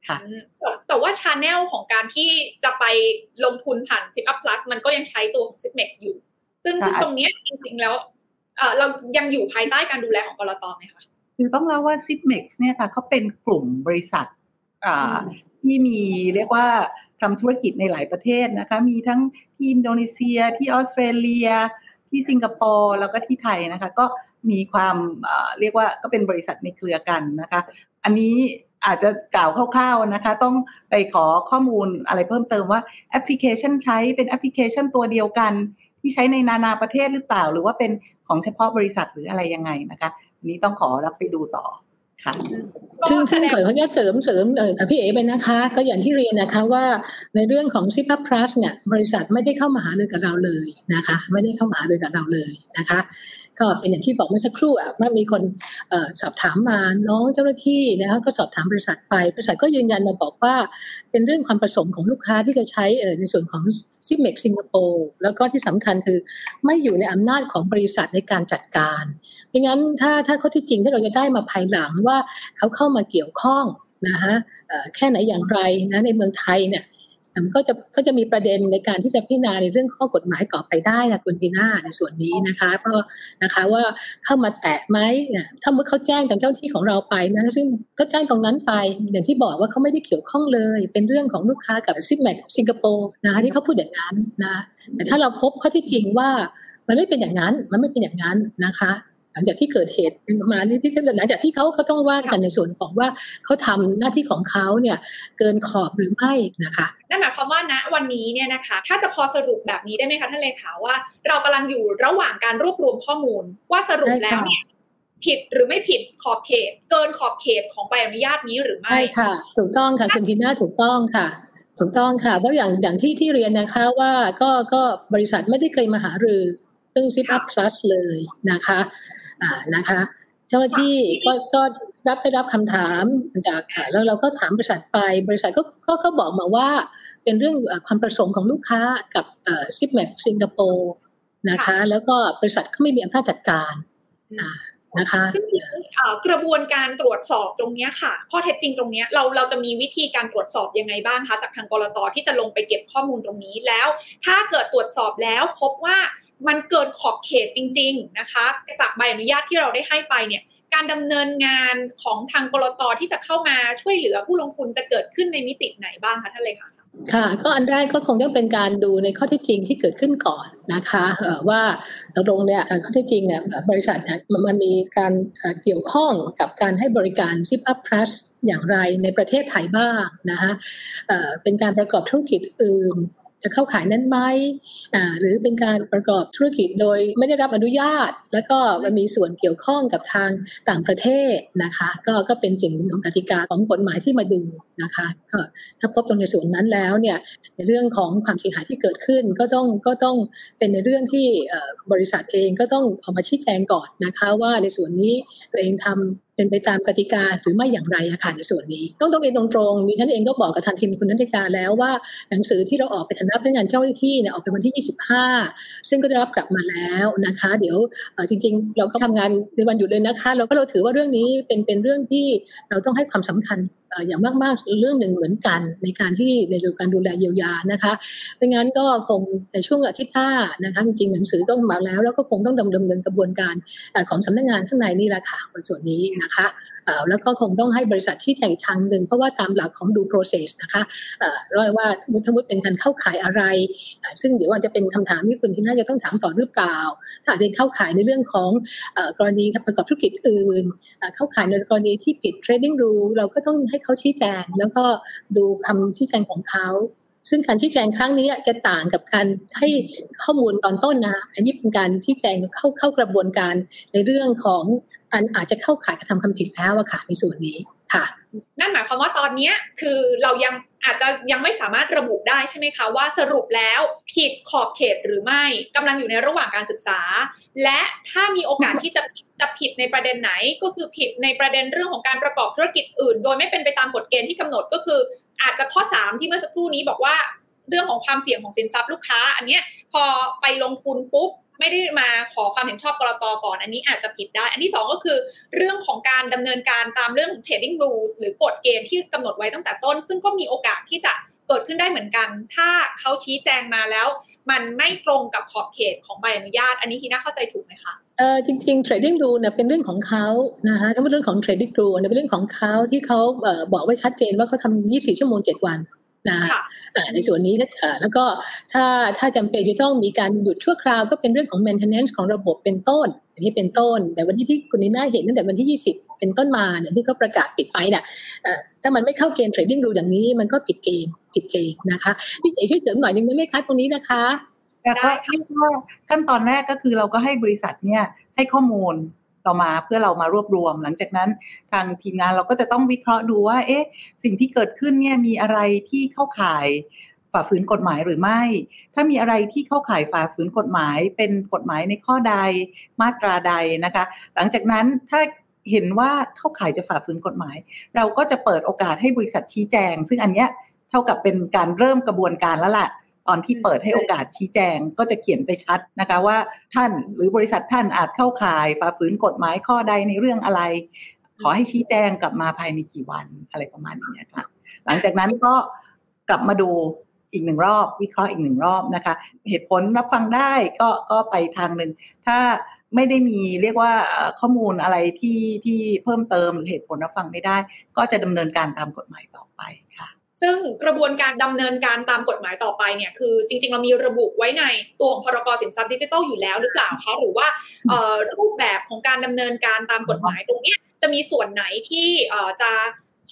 ค่ะแต่ว่า channel ของการที่จะไปลงทุนผ่าน ZipUp+มันก็ยังใช้ตัวของ Zipmex อยู่ ซึ่งซึ่งตรงนี้จริงๆแล้วเรายังอยู่ภายใต้การดูแลของก.ล.ต.ไหมคะคือต้องเล่าว่า Zipmex เนี่ยค่ะเขาเป็นกลุ่มบริษัทที่มีเรียกว่าทำธุรกิจในหลายประเทศนะคะมีทั้งที่อินโดนีเซียที่ออสเตรเลีย ที่สิงคโปร์แล้วก็ที่ไทยนะคะ ก็ มีความเรียกว่าก็เป็นบริษัทในเครือกันนะคะ อันนี้อาจจะกล่าวคร่าวๆนะคะ ต้องไปขอข้อมูลอะไรเพิ่มเติมว่าแอปพลิเคชันใช้เป็นแอปพลิเคชันตัวเดียวกัน ที่ใช้ในนานาประเทศหรือเปล่า หรือว่าเป็นของเฉพาะบริษัทหรืออะไรยังไงนะคะนี้ต้องขอรับไปดูต่อค่ะซึ่งซึ่งขออนุญาตเสริมเสริมเออพี่เอ๋ไปนะคะ ก็อย่างที่เรียนนะคะว่าในเรื่องของซิพัพพลัสเนี่ยบริษัทไม่ได้เข้ามาหารือกับเราเลยนะคะ ไม่ได้เข้ามาหารือกับเราเลยนะคะก็เป็นอย่างที่บอกเมื่อสักครู่อะว่ามีคนสอบถามมาน้องเจ้าหน้าที่นะคะก็สอบถามบริษัทไป บริษัทก็ยืนยันมาบอกว่า เป็นเรื่องความประสงค์ของลูกค้าที่จะใช้ในส่วนของซิมเม็กสิงคโปร์แล้วก็ที่สำคัญคือไม่อยู่ในอำนาจของบริษัทในการจัดการเพราะงั้นถ้าถ้าข้อที่จริงที่เราจะได้มาภายหลังว่าเขาเข้ามาเกี่ยวข้องนะคะแค่ไหนอย่างไรนะในเมืองไทยเนี่ย ก็จะก็จะมีประเด็นในการที่จะพิจารณาในเรื่องข้อกฎหมายต่อไปได้นะคุณทีน่าในส่วนนี้นะคะเพราะนะคะว่าเข้ามาแตะไหมถ้าเมื่อเขาแจ้งทางเจ้าที่ของเราไปนะซึ่งก็แจ้งตรงนั้นไปอย่างที่บอกว่าเขาไม่ได้เกี่ยวข้องเลย เป็นเรื่องของลูกค้ากับซิมแมกสิงคโปร์นะคะที่เขาพูดอย่างนั้นนะแต่ถ้าเราพบข้อที่จริงว่ามันไม่เป็นอย่างนั้น มันไม่เป็นอย่างนั้นนะคะ หลังจากที่เกิดเหตุมาที่หลังจากที่เขาเขาต้องว่ากันในส่วนของว่าเขาทำหน้าที่ของเขาเนี่ยเกินขอบหรือไม่นะคะนั่นหมายความว่าณวันนี้เนี่ยนะคะถ้าจะพอสรุปแบบนี้ได้ไหมคะท่านเลขาว่า เรากำลังอยู่ระหว่างการรวบรวมข้อมูลว่าสรุปแล้วเนี่ยผิดหรือไม่ผิดขอบเขต เกินขอบเขตของใบอนุญาตนี้หรือไม่ใช่ค่ะ ถูกต้องค่ะคุณพีน่าถูกต้องค่ะถูกต้องค่ะเพราะอย่างอย่างที่ที่เรียนนะคะว่าก็ก็บริษัทไม่ได้เคยมาหารือเรื่องซิปอัพพลัสเลยนะคะอ่า นะคะเจ้าหน้าที่ก็ก็รับได้รับคำถามจากแล้วเราก็ถามบริษัทไปบริษัทก็ก็เขาบอกมาว่า เป็นเรื่องความประสงค์ของลูกค้ากับซิปแม็กสิงคโปร์นะคะ แล้วก็บริษัทเขาไม่มีอำนาจจัดการนะคะซึ่งกระบวนการตรวจสอบตรงนี้ค่ะ ข้อเท็จจริงตรงนี้เราเราจะมีวิธีการตรวจสอบยังไงบ้างคะจากทางกรตที่จะลงไปเก็บข้อมูลตรงนี้แล้ว ถ้าเกิดตรวจสอบแล้วพบว่า มันเกินขอบเขตจริง ๆนะคะ จากใบอนุญาตที่เราได้ให้ไปเนี่ยการดำเนินงานของทางกรตที่จะเข้ามาช่วยเหลือผู้ลงทุนจะเกิดขึ้นในมิติไหนบ้างคะท่านเลยค่ะค่ะ ก็อันแรกก็คงต้องเป็นการดูในข้อที่จริงที่เกิดขึ้นก่อนนะคะว่าตกลงเนี่ยข้อที่จริงเนี่ยบริษัทเนี่ยมันมีการเกี่ยวข้องกับการให้บริการ Zip Up Plus อย่างไรในประเทศไทยบ้างนะคะเป็นการประกอบธุรกิจอื่น จะเข้าขายนั้นไหมหรือเป็นการประกอบธุรกิจโดยไม่ได้รับอนุญาต แล้วก็มันมีส่วนเกี่ยวข้องกับทางต่างประเทศนะคะ ก็ก็เป็นสิ่งของกติกาของกฎหมายที่มาดูนะคะก็ถ้าพบตรงในส่วนนั้นแล้วเนี่ยในเรื่องของความเสียหายที่เกิดขึ้นก็ต้องก็ต้องเป็นในเรื่องที่บริษัทเองก็ต้องออกมาชี้แจงก่อนนะคะ ว่าในส่วนนี้ตัวเองทำเป็นไปตามกติกาหรือไม่อย่างไรอะค่ะในส่วนนี้ ต้องต้องเรียนตรงๆดิฉันเองก็บอกกับทางทีมคุณนันทิกาแล้วว่าหนังสือที่เราออกไปฐานะพนักงานเจ้าหน้าที่เนี่ยออกไปวันที่ 25 ซึ่งก็ได้รับกลับมาแล้วนะคะ เดี๋ยวจริง ๆ เราก็ทำงานในวันหยุดเลยนะคะ เราก็เราถือว่าเรื่องนี้เป็นเป็นเรื่องที่เราต้องให้ความสำคัญ อย่างมากๆเรื่องหนึ่งเหมือนกันในการที่ในเรื่องการดูแลเยียวยานะคะไม่งั้นก็คงในช่วงอาทิตย์หน้านะคะจริงๆหนังสือต้องมาแล้ว แล้วก็คงต้องดำเนินกระบวนการของสำนักงานข้างในนี่แหละค่ะในส่วนนี้นะคะแล้วก็คงต้องให้บริษัทชี้แจงอีกทางหนึ่งเพราะว่าตามหลักของดู process นะคะว่าว่าสมมติสมมติเป็นการเข้าขายอะไร ซึ่งเดี๋ยวว่าจจะเป็นคำถามที่คุณที่น่าจะต้องถามต่อหรือเปล่า ถ้าเป็นเข้าขายในเรื่องของกรณีประกอบธุรกิจอื่น เข้าขายในกรณีที่ผิด trading rule เราก็ต้องให้เขาชี้แจง แล้วก็ดูคำชี้แจงของเขา ซึ่งการชี้แจงครั้งนี้จะต่างกับการให้ข้อมูลตอนต้นนะอันนี้เป็นการชี้แจงเข้าเข้ากระบวนการในเรื่องของอันอาจจะเข้าข่ายกระทำความผิดแล้วอะค่ะในส่วนนี้ค่ะ นั่นหมายความว่าตอนนี้คือเรายัง อาจจะยังไม่สามารถระบุได้ใช่ไหมคะว่าสรุปแล้วผิดขอบเขตหรือไม่กำลังอยู่ในระหว่างการศึกษา และถ้ามีโอกาสที่จะจะผิดในประเด็นไหนก็คือผิดในประเด็นเรื่องของการประกอบธุรกิจอื่น โดยไม่เป็นไปตามกฎเกณฑ์ที่กำหนดก็คือ อาจจะข้อ 3 ที่เมื่อสักครู่นี้บอกว่าเรื่องของความเสี่ยงของสินทรัพย์ลูกค้า อันเนี้ยพอไปลงทุนปุ๊บ ไม่ได้มาขอความเห็นชอบกรตก่อน อันนี้อาจจะผิดได้ อันที่ 2 ก็คือ เรื่องของการดำเนินการตามเรื่อง trading rules หรือกฎเกณฑ์ที่กำหนดไว้ตั้งแต่ต้น ซึ่งก็มีโอกาสที่จะเกิดขึ้นได้เหมือนกัน ถ้าเขาชี้แจงมาแล้ว มันไม่ตรงกับขอบเขตของใบอนุญาต อันนี้ทีน่าเข้าใจถูกไหมคะเออจริงๆ trading rule เนี่ยเป็นเรื่องของเขานะคะถ้าเป็นเรื่องของ trading rule เนี่ยเป็นเรื่องของเขาที่เขาบอกไว้ชัดเจนว่าเขาทำ24 ชั่วโมง 7 วัน นะในส่วนนี้แล้วก็ถ้าถ้าจำเป็นจะต้องมีการหยุดชั่วคราวก็เป็นเรื่องของ maintenance ของระบบเป็นต้นอย่างนี้เป็นต้น แต่วันที่ที่คุณนีน่าเห็นตั้งแต่วันที่ 20 เป็นต้นมาเนี่ยที่เขาประกาศปิดไปเนี่ยถ้ามันไม่เข้าเกณฑ์ trading rule อย่างนี้มันก็ผิดเกณฑ์ผิดเกณฑ์นะคะพี่เอ๋ช่วยเสริมหน่อยนึงได้ไหมคะตรงนี้นะคะแต่ก็ขั้นตอนแรกก็คือเราก็ให้บริษัทเนี่ยให้ข้อมูล เรามาเพื่อเรามารวบรวม หลังจากนั้นทางทีมงานเราก็จะต้องวิเคราะห์ดูว่า เอ๊ะ สิ่งที่เกิดขึ้นเนี่ยมีอะไรที่เข้าข่ายฝ่าฝืนกฎหมายหรือไม่ ถ้ามีอะไรที่เข้าข่ายฝ่าฝืนกฎหมายเป็นกฎหมายในข้อใดมาตราใดนะคะ หลังจากนั้นถ้าเห็นว่าเข้าข่ายจะฝ่าฝืนกฎหมาย เราก็จะเปิดโอกาสให้บริษัทชี้แจง ซึ่งอันเนี้ยเท่ากับเป็นการเริ่มกระบวนการแล้วล่ะ ตอนที่เปิดให้โอกาสชี้แจงก็จะเขียนไปชัดนะคะว่าท่านหรือบริษัทท่านอาจเข้าข่ายฝ่าฝืนกฎหมายข้อใดในเรื่องอะไร ขอให้ชี้แจงกลับมาภายในกี่วันอะไรประมาณนี้ค่ะหลังจากนั้นก็กลับมาดูอีกหนึ่งรอบวิเคราะห์อีกหนึ่งรอบนะคะ เหตุผลรับฟังได้ก็ก็ไปทางหนึ่งถ้าไม่ได้มีเรียกว่าข้อมูลอะไรที่ที่เพิ่มเติมหรือเหตุผลรับฟังไม่ได้ ก็จะดำเนินการตามกฎหมายต่อไปค่ะ ซึ่งกระบวนการดำเนินการตามกฎหมายต่อไปเนี่ยคือจริง ๆ เรามีระบุไว้ในตัวของพรกสินทรัพย์ดิจิทัลอยู่แล้วหรือเปล่าคะหรือว่ารูปแบบของการดำเนินการตามกฎหมายตรงนี้จะมีส่วนไหนที่จะ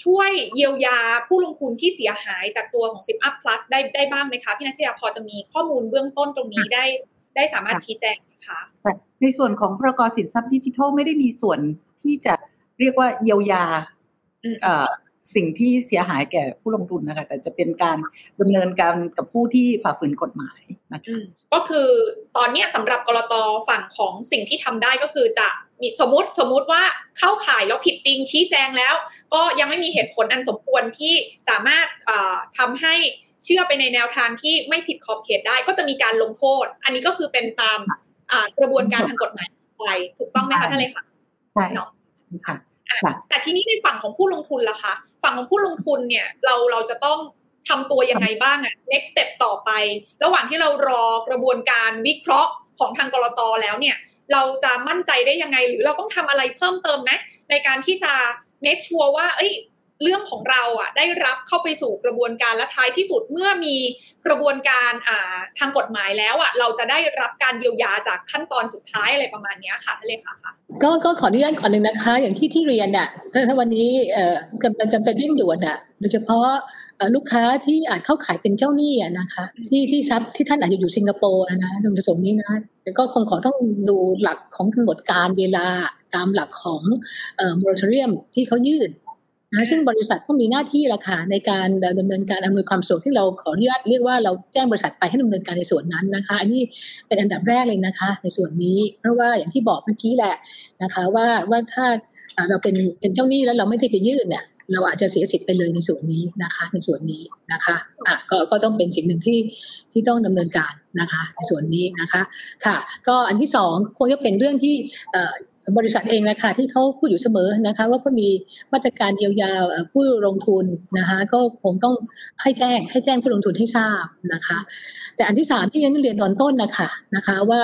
ช่วยเยียวยาผู้ลงทุนที่เสียหายจากตัวของ s i อัพ Plus ได้ได้บ้างไหมคะพี่นัชยาพอจะมีข้อมูลเบื้องต้นตรงนี้ได้ได้สามารถชี้แจงไหมคะในส่วนของพรกสินทรัพย์ดิจิทัลไม่ได้มีส่วนที่จะเรียกว่าเยียวยา สิ่งที่เสียหายแก่ผู้ลงทุนนะคะแต่จะเป็นการดำเนินการกับผู้ที่ฝ่าฝืนกฎหมายนะคะก็คือตอนนี้สำหรับกรตฝั่งของสิ่งที่ทำได้ก็คือจะมีสมมติสมมุติว่าเข้าข่ายแล้วผิดจริงชี้แจงแล้ว ก็ยังไม่มีเหตุผลอันสมควรที่สามารถทำให้เชื่อไปในแนวทางที่ไม่ผิดขอบเขตได้ ก็จะมีการลงโทษ อันนี้ก็คือเป็นตามกระบวนการทางกฎหมายไปถูกต้องไหมคะท่านเลยค่ะใช่เนาะค่ะแต่ทีนี้ในฝั่งของผู้ลงทุนล่ะคะ ฝั่งของผู้ลงทุนเนี่ยเราเราจะต้องทำตัวยังไงบ้างอะ next step ต่อไป ระหว่างที่เรารอกระบวนการวิเคราะห์ของทางกรตแล้วเนี่ย เราจะมั่นใจได้ยังไง หรือเราต้องทำอะไรเพิ่มเติมไหมในการที่จะ make sure ว่า เอ้ย เรื่องของเราอะได้รับเข้าไปสู่กระบวนการและท้ายที่สุดเมื่อมีกระบวนการอ่าทางกฎหมายแล้วอะเราจะได้รับการเยียวยาจากขั้นตอนสุดท้ายอะไรประมาณนี้ค่ะท่านเลขาค่ะก็ก็ขออนุญาตก่อนหนึ่งนะคะ อย่างที่ที่เรียนเนี่ยถ้าวันนี้เอ่อกำลังจำเป็นเร่งด่วนอะโดยเฉพาะลูกค้าที่อาจเข้าขายเป็นเจ้าหนี้นะคะ ที่ที่ซับที่ท่านอาจจะอยู่สิงคโปร์นะตรงผสมนี้นะแต่ก็คงขอต้องดูหลักของกำหนดการเวลาตามหลักของเอ่อมอร์ทเรียมที่เขายื่น นะซึ่งบริษัทต้องมีหน้าที่ละค่ะในการดำเนินการอำนวยความสะดวกที่เราขออนุญาตเรียกว่าเราแจ้งบริษัทไปให้ดำเนินการในส่วนนั้นนะคะ อันนี้เป็นอันดับแรกเลยนะคะ ในส่วนนี้ เพราะว่าอย่างที่บอกเมื่อกี้แหละนะคะว่าว่าถ้าเราเป็นเป็นเจ้าหนี้แล้วเราไม่ได้ไปยื่นเนี่ยเราอาจจะเสียสิทธิ์ไปเลยในส่วนนี้นะคะ ในส่วนนี้นะคะอะก็ก็ต้องเป็นสิ่งหนึ่งที่ที่ต้องดำเนินการนะคะ ในส่วนนี้นะคะค่ะ ก็อันที่สองคงจะเป็นเรื่องที่ บริษัทเองนะคะที่เขาพูดอยู่เสมอนะคะว่าก็มีมาตรการเยียวยาผู้ลงทุนนะคะก็คงต้องให้แจ้งให้แจ้งผู้ลงทุนให้ทราบนะคะ แต่อันที่สามที่ยังเรียนตอนต้นนะคะนะคะว่า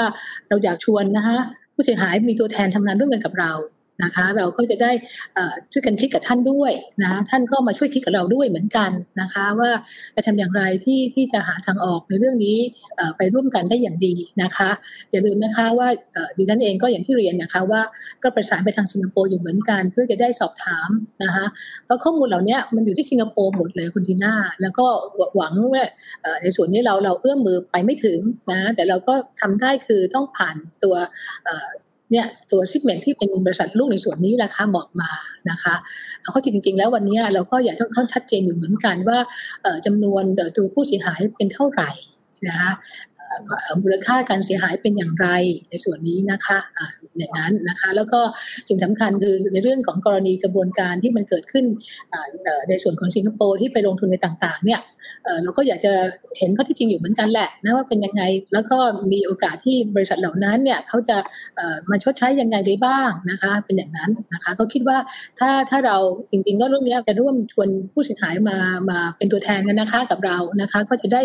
เราอยากชวนนะคะผู้เสียหายมีตัวแทนทำงานร่วมกันกับเรา นะคะ เราก็จะได้ช่วยกันคิดกับท่านด้วยนะท่านก็มาช่วยคิดกับเราด้วยเหมือนกันนะคะ ว่าจะทำอย่างไรที่ที่จะหาทางออกในเรื่องนี้ไปร่วมกันได้อย่างดีนะคะ อย่าลืมนะคะว่าดิฉันเองก็อย่างที่เรียนนะคะว่าก็ประสานไปทางสิงคโปร์อยู่เหมือนกัน เพื่อจะได้สอบถามนะคะเพราะข้อมูลเหล่านี้มันอยู่ที่สิงคโปร์หมดเลยคุณทีน่าแล้วก็หวังว่าในส่วนนี้เราเราเอื้อมมือไปไม่ถึงนะแต่เราก็ทำได้คือต้องผ่านตัว เนี่ยตัวซิปเมนที่เป็นบริษัทลูกในส่วนนี้ราคาเหมาะมานะคะเขาจริงๆ แล้ววันนี้เราก็อยากท่องชัดเจนอยู่เหมือนกันว่าจำนวนตัวผู้เสียหายเป็นเท่าไหร่นะคะ มูลค่าการเสียหายเป็นอย่างไรในส่วนนี้นะคะอย่างนั้นนะคะแล้วก็สิ่งสำคัญคือในเรื่องของกรณีกระบวนการที่มันเกิดขึ้นในส่วนของสิงคโปร์ที่ไปลงทุนในต่างๆเนี่ยเราก็อยากจะเห็นข้อที่จริงอยู่เหมือนกันแหละนะว่าเป็นยังไงแล้วก็มีโอกาสที่บริษัทเหล่านั้นเนี่ยเขาจะมาชดใช้ยังไงได้บ้างนะคะเป็นอย่างนั้นนะคะก็คิดว่าถ้าถ้าเราจริงๆก็เรื่องนี้จะร่วมชวนผู้เสียหายมามาเป็นตัวแทนกันนะคะกับเรานะคะก็จะได้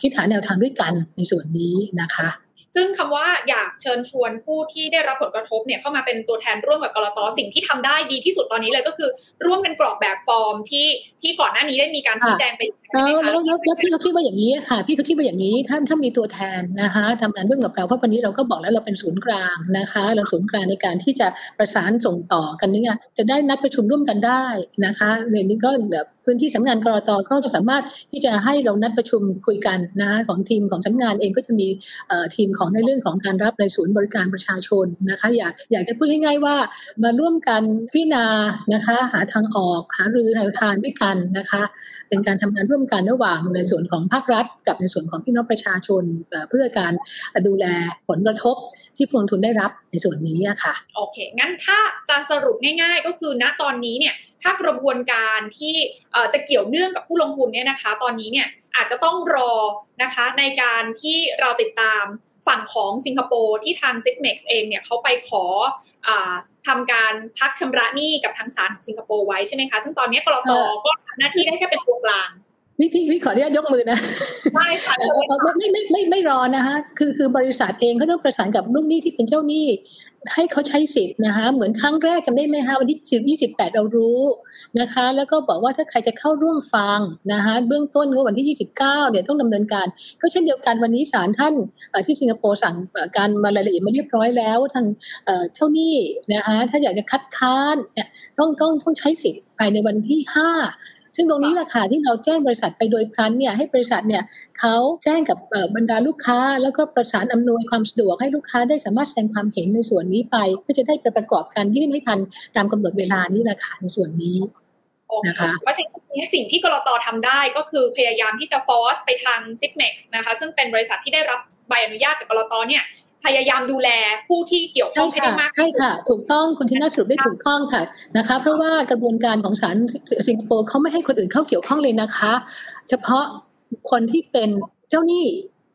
คิดหาแนวทางด้วยกันในส่วนนี้นะคะซึ่งคำว่าอยากเชิญชวนผู้ที่ได้รับผลกระทบเนี่ยเข้ามาเป็นตัวแทนร่วมกับกรตสิ่งที่ทำได้ดีที่สุดตอนนี้เลยก็คือ ร่วมกันกรอกแบบฟอร์มที่ ที่ก่อนหน้านี้ได้มีการชี้แจงไปใช่ไหมคะแล้วแล้วพี่เขาคิดว่าอย่างนี้ค่ะ พี่เขาคิดว่าอย่างนี้ถ้าถ้ามีตัวแทนนะคะทำงานร่วมกับเราเพราะวันนี้เราก็บอกแล้วเราเป็นศูนย์กลางนะคะ เราศูนย์กลางในการที่จะประสานส่งต่อกันนี่จะได้นัดประชุมร่วมกันได้นะคะในนี้ก็แบบพื้นที่สำนักงานกรตก็สามารถที่จะให้เรานัดประชุมคุยกันนะของทีมของสำนักงานเองก็จะมีทีมของในเรื่องของการรับในศูนย์บริการประชาชนนะคะอยากอยากจะพูดง่ายๆว่ามาร่วมกันพิจารณานะคะ หาทางออกหารือแนวทางด้วยกันนะคะ เป็นการทำงานร่วมกันระหว่างในส่วนของภาครัฐ กับในส่วนของพี่น้องประชาชนเพื่อการดูแลผลกระทบที่ผู้ลงทุนได้รับในส่วนนี้ค่ะโอเค งั้นถ้าจะสรุปง่ายๆ ก็คือณตอนนี้เนี่ยถ้ากระบวนการที่จะเกี่ยวเนื่องกับผู้ลงทุนเนี่ยนะคะ ตอนนี้เนี่ยอาจจะต้องรอนะคะในการที่เราติดตามฝั่งของสิงคโปร์ที่ทาง s i g m e x เองเนี่ยเขาไปขออ ทำการพักชำระหนี้กับทางศาลของสิงคโปร์ไว้ใช่ไหมคะ ซึ่งตอนนี้กรตก็หน้าที่ได้แค่เป็นตัวกลาง พี่พี่พี่ขออนุญาตยกมือนะได้ค่ะเอ่อเอ่อไม่ไม่ไม่ไม่ไม่รอนะคะคือคือบริษัทเองเขาต้องประสานกับลูกหนี้ที่เป็นเจ้าหนี้ ให้เขาใช้สิทธิ์นะคะเหมือนครั้งแรกจำได้ไหมคะวันที่สิบยี่สิบแปดเรารู้นะคะ แล้วก็บอกว่าถ้าใครจะเข้าร่วมฟังนะคะเบื้องต้นก็วันที่ยี่สิบเก้าเนี่ยต้องดำเนินการ ก็เช่นเดียวกันวันนี้ศาลท่านเอ่อที่สิงคโปร์สั่งเอ่อการมารายละเอียดมาเรียบร้อยแล้วว่าทางเอ่อเจ้าหนี้นะคะถ้าอยากจะคัดค้านเนี่ยต้องต้องต้องใช้สิทธิ์ภายในวันที่ห้า ซึ่งตรงนี้แหละค่ะที่เราแจ้งบริษัทไปโดยพลันเนี่ยให้บริษัทเนี่ยเขาแจ้งกับบรรดาลูกค้า แล้วก็ประสานอำนวยความสะดวกให้ลูกค้าได้สามารถแสดงความเห็นในส่วนนี้ไปเพื่อจะได้ไปประกอบการยื่นให้ทันตามกำหนดเวลานี่แหละค่ะในส่วนนี้นะคะเพราะฉะนั้นสิ่งที่กรตทำได้ก็คือพยายามที่จะฟอสไปทาง s i p m e x นะคะซึ่งเป็นบริษัทที่ได้รับใบอนุญาตจากกรตเนี่ย พยายามดูแลผู้ที่เกี่ยวข้ใช่องให้ได้ค่ะมากใช่ค่ะ ถูกต้องคุณทิน่าสรุปได้ถูกต้องค่ะนะคะ เพราะว่ากระบวนการของศาลสิงคโปร์เขาไม่ให้คนอื่นเข้าเกี่ยวข้องเลยนะคะ เฉพาะคนที่เป็นเจ้าหนี้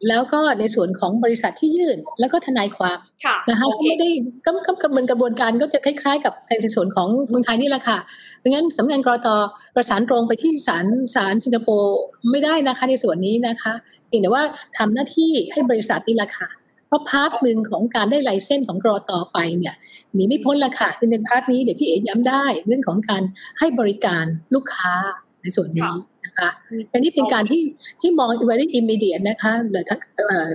แล้วก็ในส่วนของบริษัทที่ยื่นแล้วก็ทนายความค่ะนะคะโอก็เคไม่ได้ก็ก็กระบวนกระบวนการก็จะคล้ายๆ กับในส่วนของเมืองไทยนี่แหละค่ะเพราะงั้นสำนักงานก.ล.ต. ประสานตรงไปที่ศาลศาลสิงคโปร์ไม่ได้นะคะในส่วนนี้นะคะเพียงแต่ว่าทำหน้าที่ให้บริษัทนี่แหละค่ะ เพราะ part หนึ่งของการได้ license ของ ก.ล.ต.ไปเนี่ยหนีไม่พ้นละค่ะคือใน part นี้เดี๋ยวพี่เอ๋ย้ำได้เรื่องของการให้บริการลูกค้าในส่วนนี้นะคะแต่นี่เป็นการที่ที่มอง very immediate นะคะหรือทักเอ่อเอ่อ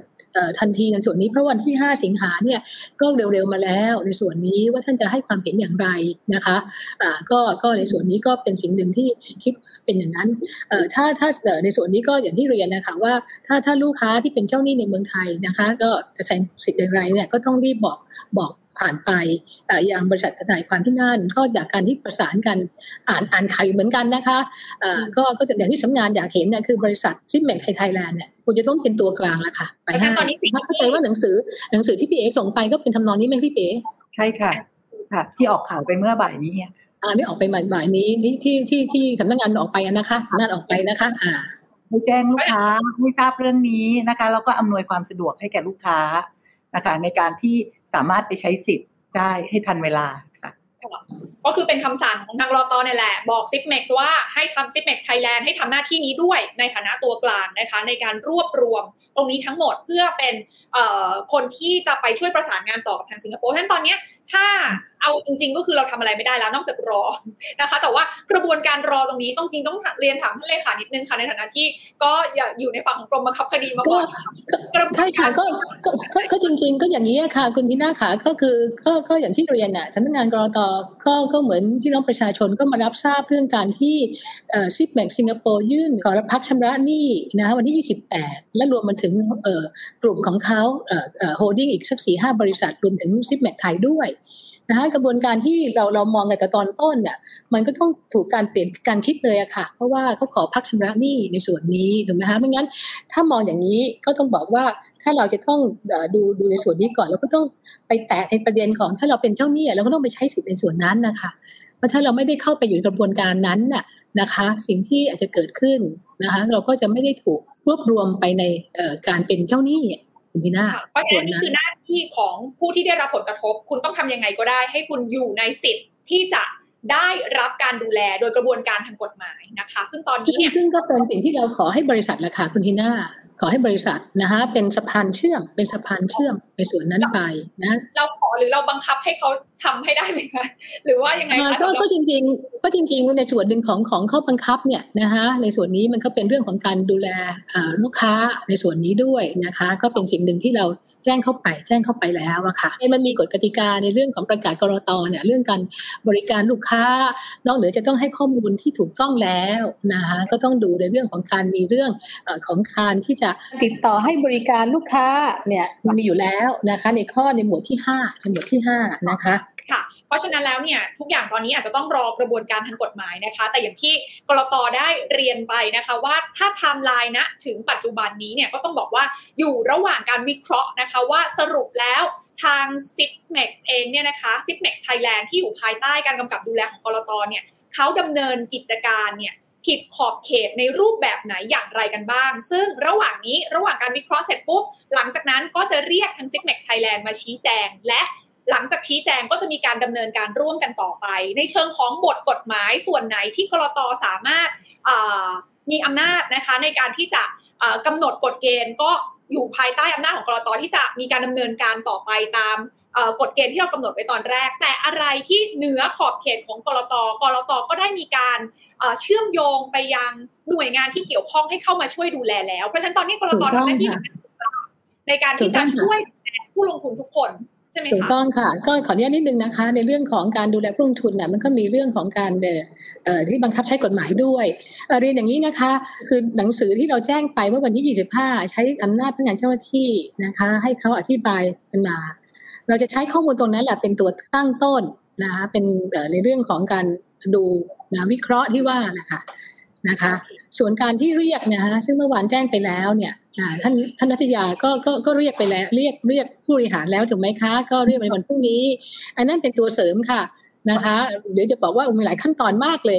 ทันทีในส่วนนี้เพราะวันที่ 5 สิงหาเนี่ยก็เร็วๆมาแล้ว ในส่วนนี้ว่าท่านจะให้ความเห็นอย่างไรนะคะก็ก็ในส่วนนี้ก็เป็นสิ่งหนึ่งที่คิดเป็นอย่างนั้นถ้าถ้าในส่วนนี้ก็อย่างที่เรียนนะคะว่าถ้าถ้าลูกค้าที่เป็นเจ้าหนี้ในเมืองไทยนะคะ ก็จะแสดงสิทธิ์อย่างไรเนี่ยก็ต้องรีบบอกบอก ผ่านไปเอ่อยังบริษัททนายความที่นั่น ก็จากการที่ประสานกันอ่านอ่านข่าวอยู่เหมือนกันนะคะเอ่อก็ก็จะอย่างที่สำนักงานอยากเห็นเนี่ยคือบริษัท Zipmex ไทยไทยแลนด์เนี่ยควรจะต้องเป็นตัวกลางละค่ะไปเพราะฉะนั้นให้ตอนนี้สิ่งถ้าเข้าใจว่าหนังสือหนังสือที่พี่เอ๋ส่งไปก็เป็นทำนองนี้ไหมพี่เอ๋ใช่ค่ะค่ะ ที่ออกข่าวไปเมื่อบ่ายนี้เนี่ยอ่าไม่ออกไปบ่ายๆนี้ที่ที่ที่ที่สำนักงานออกไปอะนะคะสำนักงานออกไปนะคะ อ่าให้แจ้งลูกค้าให้ทราบเรื่องนี้นะคะแล้วก็อำนวยความสะดวกให้แก่ลูกค้านะคะในการที่ สามารถไปใช้สิทธิ์ได้ให้ทันเวลาค่ะ ก็คือเป็นคำสั่งของทางก.ล.ต. เนี่ยแหละ บอก Zipmex ว่าให้ทำ Zipmex Thailand ให้ทำหน้าที่นี้ด้วยในฐานะตัวกลางนะคะ ในการรวบรวมตรงนี้ทั้งหมดเพื่อเป็นคนที่จะไปช่วยประสานงานต่อกับทางสิงคโปร์ฉะนั้นตอนนี้ถ้าเอาจริง ๆ ก็คือเราทำอะไรไม่ได้แล้วนอกจากรอนะคะ แต่ว่ากระบวนการรอตรงนี้ต้องจริงต้องเรียนถามท่านเลขานิดนึงค่ะในฐานะที่ก็อย่าอยู่ในฝั่งของกรมบังคับคดีมาก่อนค่ะกวนใช่าค่ะก็ก็จริง ๆ ก็อย่างนี้ค่ะ คุณทีน่าขาก็คือก็ก็อย่างที่เรียนอะสำนักงานกรตก็ก็เหมือนพี่น้องประชาชนก็มารับทราบเรื่องการที่Zipmex สิงคโปร์ยื่นขอรับพักชำระหนี้นะคะวันที่ 28 และรวมมาถึงกลุ่มของเขาเอ่อโฮลดิ้งอีกสักสี่ห้าบริษัทรวมถึง Zipmex ไทยด้วย นะคะกระบวนการที่เราเรามองกันแต่ตอนต้นเนี่ยมันก็ต้องถูกการเปลี่ยนการคิดเลยอะค่ะ เพราะว่าเขาขอพักชำระหนี้ในส่วนนี้ถูกไหมคะไม่งั้น ถ้ามองอย่างนี้ก็ต้องบอกว่าถ้าเราจะต้องดูดูในส่วนนี้ก่อนเราก็ต้องไปแตะในประเด็นของถ้าเราเป็นเจ้าหนี้เราก็ต้องไปใช้สิทธิ์ในส่วนนั้นนะคะเพราะถ้าเราไม่ได้เข้าไปอยู่ในกระบวนการนั้นน่ะนะคะ สิ่งที่อาจจะเกิดขึ้นนะคะ เราก็จะไม่ได้ถูกรวบรวมไปในการเป็นเจ้าหนี้ คุณทีน่าเพราะฉะนั้นนี่คือหน้าที่ของผู้ที่ได้รับผลกระทบ คุณต้องทำยังไงก็ได้ ให้คุณอยู่ในสิทธิ์ที่จะ ได้รับการดูแลโดยกระบวนการทางกฎหมายนะคะ ซึ่งตอนนี้เนี่ยซึ่งก็เป็นสิ่งที่เราขอให้บริษัทละค่ะคุณทีน่าขอให้บริษัทนะคะเป็นสะพานเชื่อม เป็นสะพานเชื่อมในส่วนนั้นไปนะเราขอหรือเราบังคับให้เขาทำให้ได้ไหมคะหรือว่ายังไงอ่าคะก็ก็จริง ๆ ก็จริง ๆ ในส่วนหนึ่งของของข้อบังคับเนี่ยนะคะในส่วนนี้มันก็เป็นเรื่องของการดูแลอ่าลูกค้าในส่วนนี้ด้วยนะคะ ก็เป็นสิ่งหนึ่งที่เราแจ้งเข้าไป แจ้งเข้าไปแล้วอะค่ะมันมีกฎกติกาในเรื่องของประกาศกรตเนี่ยเรื่องการบริการลูกค้านอกเหนือจะต้องให้ข้อมูลที่ถูกต้องแล้วนะคะก็ต้องดูในเรื่องของการมีเรื่องอของการที่จะติดต่อให้บริการลูกค้าเนี่ยมันมีอยู่แล้วนะคะในข้อในหมวดที่ห้าในหมวดที่ห้านะคะ เพราะฉะนั้นแล้วเนี่ยทุกอย่างตอนนี้อาจจะต้องรอกระบวนการทางกฎหมายนะคะ แต่อย่างที่ก.ล.ต. ได้เรียนไปนะคะว่าถ้าไทม์ไลน์นะถึงปัจจุบันนี้เนี่ยก็ต้องบอกว่าอยู่ระหว่างการวิเคราะห์นะคะว่าสรุปแล้วทาง s i p m e x เองเนี่ยนะคะ s i p m e x Thailand ที่อยู่ภายใต้การกำกับดูแลของก.ล.ต. เนี่ยเขาดำเนินกิจการเนี่ยผิดขอบเขตในรูปแบบไหนอย่างไรกันบ้าง ซึ่งระหว่างนี้ระหว่างการวิเคราะห์เสร็จปุ๊บ หลังจากนั้นก็จะเรียกทาง s i p m e x Thailand มาชี้แจง และ หลังจากชี้แจงก็จะมีการดำเนินการร่วมกันต่อไป ในเชิงของบทกฎหมายส่วนไหนที่กรตสามารถมีอำนาจนะคะในการที่จะกำหนดกฎเกณฑ์ก็อยู่ภายใต้อำนาจของกรตที่จะมีการดำเนินการต่อไปตามกฎเกณฑ์ที่เรากำหนดไว้ตอนแรก แต่อะไรที่เหนือขอบเขตของกรตกรตก็ได้มีการเชื่อมโยงไปยังหน่วยงานที่เกี่ยวข้องให้เข้ามาช่วยดูแลแล้ว เพราะฉะนั้นตอนนี้กรตทำหน้าที่ในการที่จะช่วยผู้ลงทุนทุกคน ช่ไหมคะถูกต้องค่ะก็ขออนุญาตนิดนึงนะคะ ในเรื่องของการดูแลผู้ลงทุนน่ะมันก็มีเรื่องของการเอ่อที่บังคับใช้กฎหมายด้วยเรียนอย่างนี้นะคะ คือหนังสือที่เราแจ้งไปเมื่อวันที่ 25 ใช้อำนาจพนักงานเจ้าหน้าที่นะคะ ให้เขาอธิบายกันมา เราจะใช้ข้อมูลตรงนั้นแหละเป็นตัวตั้งต้นนะคะเป็นในเรื่องของการดูนะวิเคราะห์ที่ว่านะคะ นะคะ ส่วนการที่เรียกนะคะซึ่งเมื่อวานแจ้งไปแล้วเนี่ยท่านท่านนัทยาก็ก็ก็เรียกไปแล้ว เรียกเรียกผู้บริหารแล้วถูกไหมคะ ก็เรียกในวันพรุ่งนี้ อันนั้นเป็นตัวเสริมค่ะนะคะ เดี๋ยวจะบอกว่ามีหลายขั้นตอนมากเลย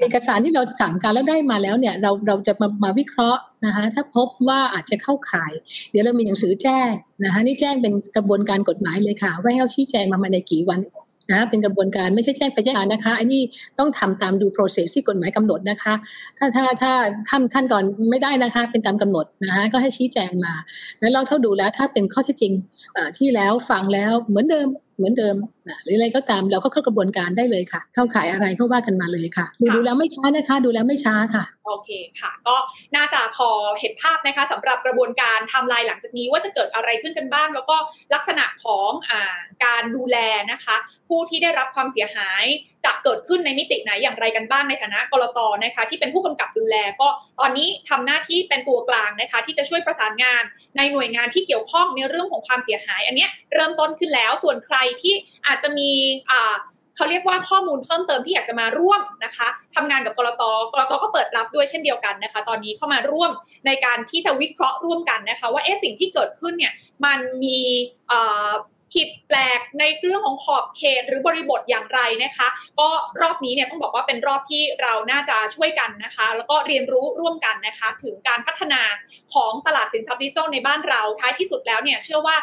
เอกสารที่เราสั่งการแล้วได้มาแล้วเนี่ยเราเราจะมามาวิเคราะห์นะคะถ้าพบว่าอาจจะเข้าข่าย เดี๋ยวเรามีหนังสือแจ้งนะคะนี่แจ้งเป็นกระบวนการกฎหมายเลยค่ะ ว่าให้เขาชี้แจงมาภายในกี่วัน นะเป็นกระบวนการไม่ใช่แจ้งไปแจ้งนะคะอันนี้ต้องทำตามดู process ที่กฎหมายกำหนดนะคะ ถ้าถ้าถ้าขั้นขั้นตอนไม่ได้นะคะ เป็นตามกำหนดนะคะก็ให้ชี้แจงมา แล้วเราเท่าดูแล้วถ้าเป็นข้อเท็จจริงที่แล้วฟังแล้วเหมือนเดิมเหมือนเดิมหรืออะไรก็ตามเราก็เข้ากระบวนการได้เลยค่ะ เข้าขายอะไรก็ว่ากันมาเลยค่ะ ดูดูแล้วไม่ช้านะคะ ดูแล้วไม่ช้าค่ะ โอเคค่ะ ก็น่าจะพอเห็นภาพนะคะสำหรับกระบวนการทำลายหลังจากนี้ว่าจะเกิดอะไรขึ้นกันบ้าง แล้วก็ลักษณะของอการดูแลนะคะ ผู้ที่ได้รับความเสียหายจะเกิดขึ้นในมิติไหนอย่างไรกันบ้างในฐานะกรตนะคะ ที่เป็นผู้กำกับดูแล ก็ตอนนี้ทำหน้าที่เป็นตัวกลางนะคะ ที่จะช่วยประสานงานในหน่วยงานที่เกี่ยวข้องในเรื่องของความเสียหาย อันนี้เริ่มต้นขึ้นแล้วส่วนใครที่อาจจะมีเขาเรียกว่าข้อมูลเพิ่มเติมที่อยากจะมาร่วมนะคะทำงานกับกรตกรตก็เปิดรับด้วยเช่นเดียวกันนะคะ ตอนนี้เข้ามาร่วมในการที่จะวิเคราะห์ร่วมกันนะคะ ว่าเอ๊ะสิ่งที่เกิดขึ้นเนี่ยมันมี ผิดแปลกในเรื่องของขอบเขตหรือบริบทอย่างไรนะคะ ก็รอบนี้เนี่ยต้องบอกว่าเป็นรอบที่เราน่าจะช่วยกันนะคะ แล้วก็เรียนรู้ร่วมกันนะคะ ถึงการพัฒนาของตลาดสินทรัพย์ดิจิทัลในบ้านเราท้ายที่สุดแล้วเนี่ยเชื่อว่า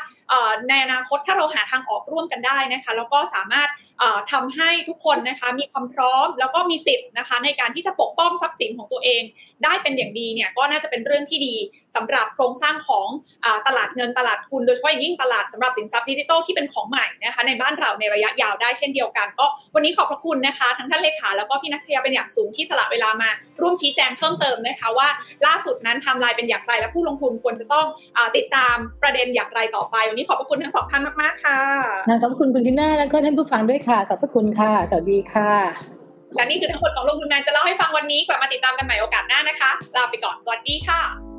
ในอนาคตถ้าเราหาทางออกร่วมกันได้นะคะแล้วก็สามารถทำให้ทุกคนนะคะมีความพร้อมแล้วก็มีสิทธิ์นะคะ ในการที่จะปกป้องทรัพย์สินของตัวเอง ได้เป็นอย่างดีเนี่ยก็น่าจะเป็นเรื่องที่ดีสำหรับโครงสร้างของอตลาดเงินตลาดทุน โดยเฉพาะอย่างยิ่งตลาดสำหรับสินทรัพย์ดิจิทัลที่เป็นของใหม่นะคะในบ้านเราในระยะยาวได้เช่นเดียวกัน ก็วันนี้ขอบพระคุณนะคะ ทั้งท่านเลขาแล้วก็พี่นักเรียนเป็นอย่างสูงที่สละเวลามา ร่วมชี้แจงเพิ่มเติมนะคะว่าล่าสุดนั้นทำลายเป็นอย่างไรและผู้ลงทุนควรจะต้องอติดตามประเด็นอย่างไรต่อไป วันนี้ขอบพระคุณทั้งสองท่านมากๆค่ะขอบคุณคุณพิน่าแล้วก็ท่านผู้ฟังด้วยค่ะขอบพระคุณค่ะสวัสดีค่ะและนี่คือทั้งหมดของลงทุนแมนจะเล่าให้ฟังวันนี้กลับมาติดตามกันใหม่โอกาสหน้านะคะลาไปก่อนสวัสดีค่ะ